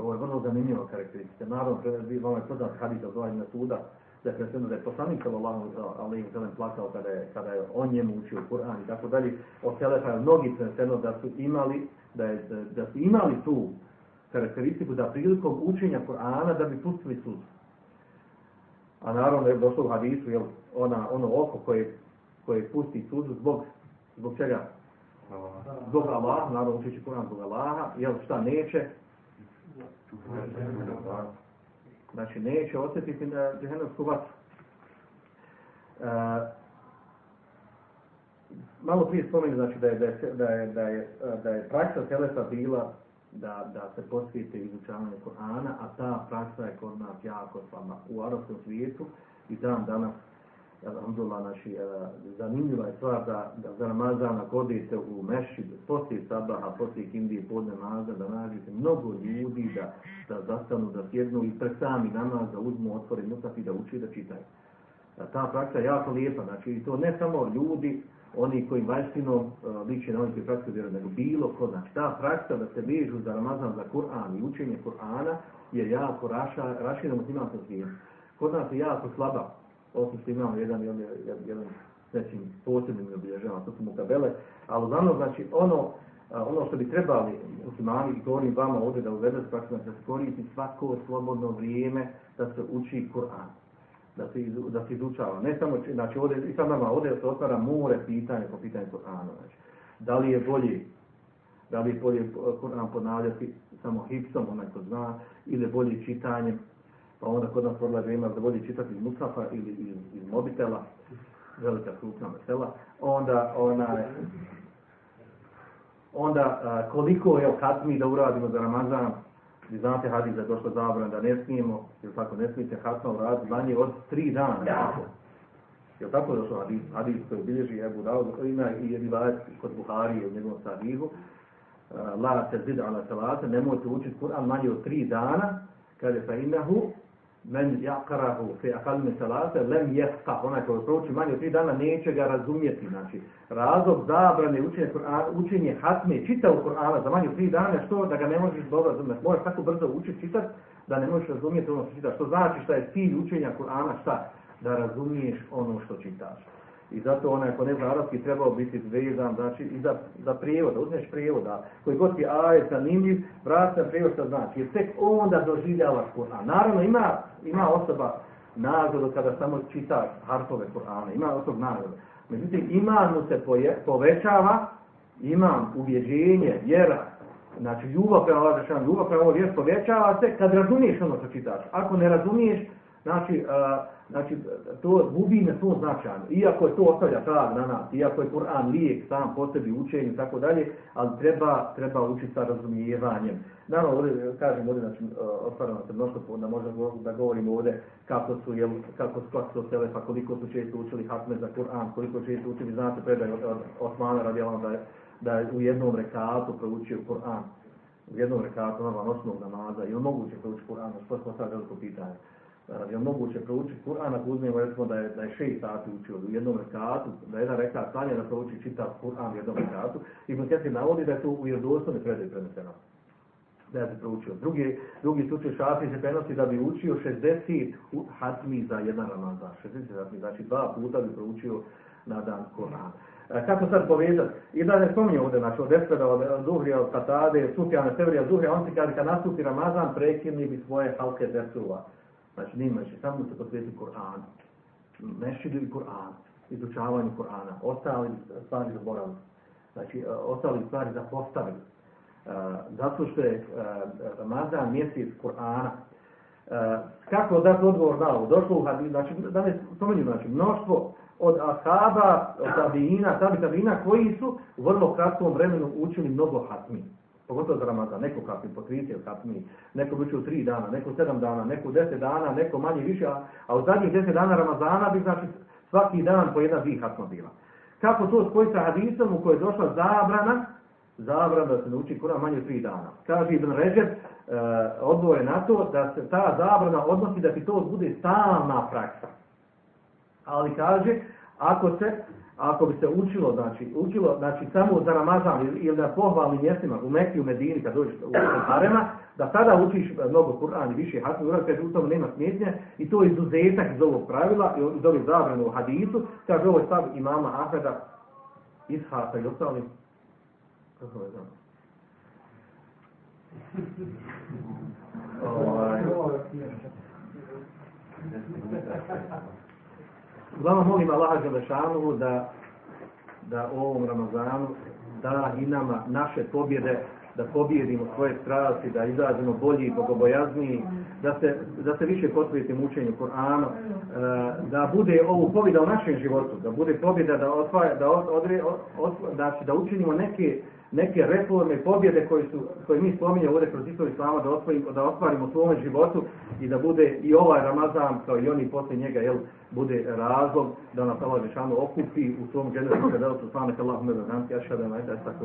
Ovo je vrlo zanimljiva karakteristika. Naravno, vam je poznat hadis od ovaj suda, da je predsjedno da je poslanik sallallahu alaihi wa sallam plakao kada je, kada je on njemu učio Kur'an i tako dalje. Od Selefa je mnogi predsjedno da su imali, da, je, da su imali tu karakteristiku da prilikom učenja Kur'ana da bi pustili sud. A naravno je došlo u hadisu, jel, ona, ono oko koje, koje pusti sudu zbog, zbog čega? Zbog Allaha, naravno učeći Kur'an zbog Allaha, jel šta neće? Znači, neće osjetiti na džehennemsku vatru. Uh, malo prije spomenu, znači, da je, da je, da je, da je, da je praksa Selefa bila da, da se posvijete izučavanje Korana, a ta praksa je kod nas jako slaba u arabskom svijetu i dan danas Alhamdulillah, naši, uh, zanimljiva je stvar da, da za Ramazan ako odete u mešid, poslije sabaha, poslije kindije, podne namaza, da nađete mnogo ljudi da, da zastanu, da sjednu i pred sami namaz, da uzmu, otvore musaf i da uči da čitaju. Uh, ta praksa je jako lijepa, znači to ne samo ljudi, oni koji vanjštinom liče na oni koji praksu vjeruju, nego bilo ko, znači ta praksa da se vežu za Ramazan, za Kur'an i učenje Kur'ana je jako raša, rašina muslimanskog svijetu. Kod nas je jako slaba, osim što imamo jedan, jedan, jedan nečim posebnim obilježavam, to su mu tabele, ali uglavnom, znači, ono, ono što bi trebali muslimani, govorim vama ovdje da uvedete praktično, da se koristi svako slobodno vrijeme da se uči Kur'an, da se, da se izučava. Ne samo, znači, ovdje, i sad nama, ovdje se otvara more pitanje po pitanju Kur'ana, znači, da li je bolje da li je bolje Kur'an ponavljati samo hipsom, onaj ko zna, ili bolje čitanjem, pa onda kod nas podlaže ima da bolje čitati iz Musafa ili iz, iz mobitela, velika krupna mesela, onda ona onda a, koliko je hatmi da uradimo za Ramazan, vi znate hadis da je došlo zabran da ne smijemo, jer tako ne smijete hatma uraditi manje od tri dana. Ja. Je tako došlo hadis, hadis koji bilježi Ebu Dawud, ima i rivajet kod Buhari u njegovom sahihu, la se zid ala salate, nemojte učiti Kur'an manje od tri dana, kaže fa inahu men jaqarahu fi aqal min salate lem yafqa onaj koji prouči manje od tri dana neće ga razumjeti znači. Razlog zabrane Kur'ana učenje hatme čitao Kur'ana za manje od tri dana što? Da ga ne možeš dobro razumjeti. Možeš tako brzo učiti čitati da ne možeš razumjeti ono što čitaš. Što znači šta je cilj učenja Kur'ana? Šta? Da razumiješ ono što čitaš i zato onaj ko ne zna arapski trebao biti zvezan, znači i za, za prijevod, uzmeš prijevod, da koji god ti ajet zanimljiv, vrati na prijevod što znači. Jer tek onda doživljavaš Kur'an. Naravno ima, ima osoba nagradu kada samo čita harfove Kur'ana, ima osob nagradu. Međutim, iman mu se poje, povećava, imam uvjeđenje, vjera, znači ljubav prema Allah, ljubav prema ovo povećava se kad razumiješ ono što čitaš. Ako ne razumiješ, znači, uh, znači to gubi na svom značaju. Iako je to ostavlja trag na nas, iako je Kur'an lijek sam po sebi učenju i tako dalje, ali treba, treba učiti sa razumijevanjem. Naravno, ovdje, kažem ovdje, znači, otvaramo se mnoštvo, da možda da govorimo ovdje kako su, jel, kako su, su pa koliko su često učili hatme za Kur'an, koliko često učili, znate, predaj od, Osmana radijalno da da je u jednom rekatu proučio Kur'an. U jednom rekatu, normalno, osnovnog namaza, ili moguće proučiti Kur'an, što smo sad veliko pitanje je moguće proučiti Kur'an ako uzmemo recimo da je, da je šest sati učio u jednom rekatu, da je jedan rekat stanje da prouči čitav Kur'an u jednom rekatu, i Ibn navodi da je to u vjerodostojnoj predaj preneseno. Da je se proučio. Drugi, drugi slučaj šafi se prenosi da bi učio 60 hatmi za jedan ramazan. 60 hatmi, znači dva puta bi proučio na dan Kur'an. E, kako sad povezati? I da ne spominje ovdje, znači od Esfera, od Zuhrija, od Katade, Sufjana, Severija, Zuhrija, on se kaže kad nastupi Ramazan, prekinuli bi svoje halke Desula. Znači nema će samo se posvetiti Kur'anu. Mešćidu i Kur'an, izučavanju Kur'ana. Ostali stvari zaboravili. Znači, e, ostali stvari zapostavili. Uh, zato što je uh, Ramazan mjesec Kur'ana. Kako dati odgovor na ovo? Došlo u hadis, znači, da ne spomenju, znači, mnoštvo od ashaba, od tabijina, tabi tabijina, koji su u vrlo kratkom vremenu učili mnogo hatmi. Pogotovo za Ramazan, neko kapni po 30 kapni, neko bi u 3 dana, neko 7 dana, neko 10 dana, neko manje više, a, a u zadnjih 10 dana Ramazana bi znači svaki dan po jedna dvih hatma bila. Kako to spoji sa hadisom u kojoj je došla zabrana, zabrana da se nauči Kur'an manje od 3 dana. Kaže Ibn Ređer, e, odgovor je na to da se ta zabrana odnosi da ti to bude stalna praksa. Ali kaže, ako se ako bi se učilo, znači, učilo, znači, samo za Ramazan ili, na pohvalnim mjestima u Mekiju, u Medini, kad dođeš u Harema, da tada učiš mnogo Kur'an i više hatmi urad, kaže u tom nema smjetnje i to je izuzetak iz ovog pravila i iz ovih zabrana u hadisu, kaže ovo je stav imama Ahmeda, Ishaka i ostali. Kako je znam? Ovaj. Uglavnom molim Allaha Đelešanu da, da u ovom Ramazanu da i nama naše pobjede, da pobjedimo svoje strasti, da izađemo bolji bogobojazniji, da se, da se više posvetimo učenju Kur'ana, e, da bude ovu pobjeda u našem životu, da bude pobjeda da, otvaja, da, odre, od, znači, da učinimo neke neke reforme, pobjede koje, su, koje mi spominjamo ovdje kroz istoriju Islama da, otvorimo, da ostvarimo u svome životu i da bude i ovaj Ramazan kao i oni poslije njega jel, bude razlog da nas Allah Žešanu okupi u svom dženetu kada je to svane Allah me da ja šada na eta tako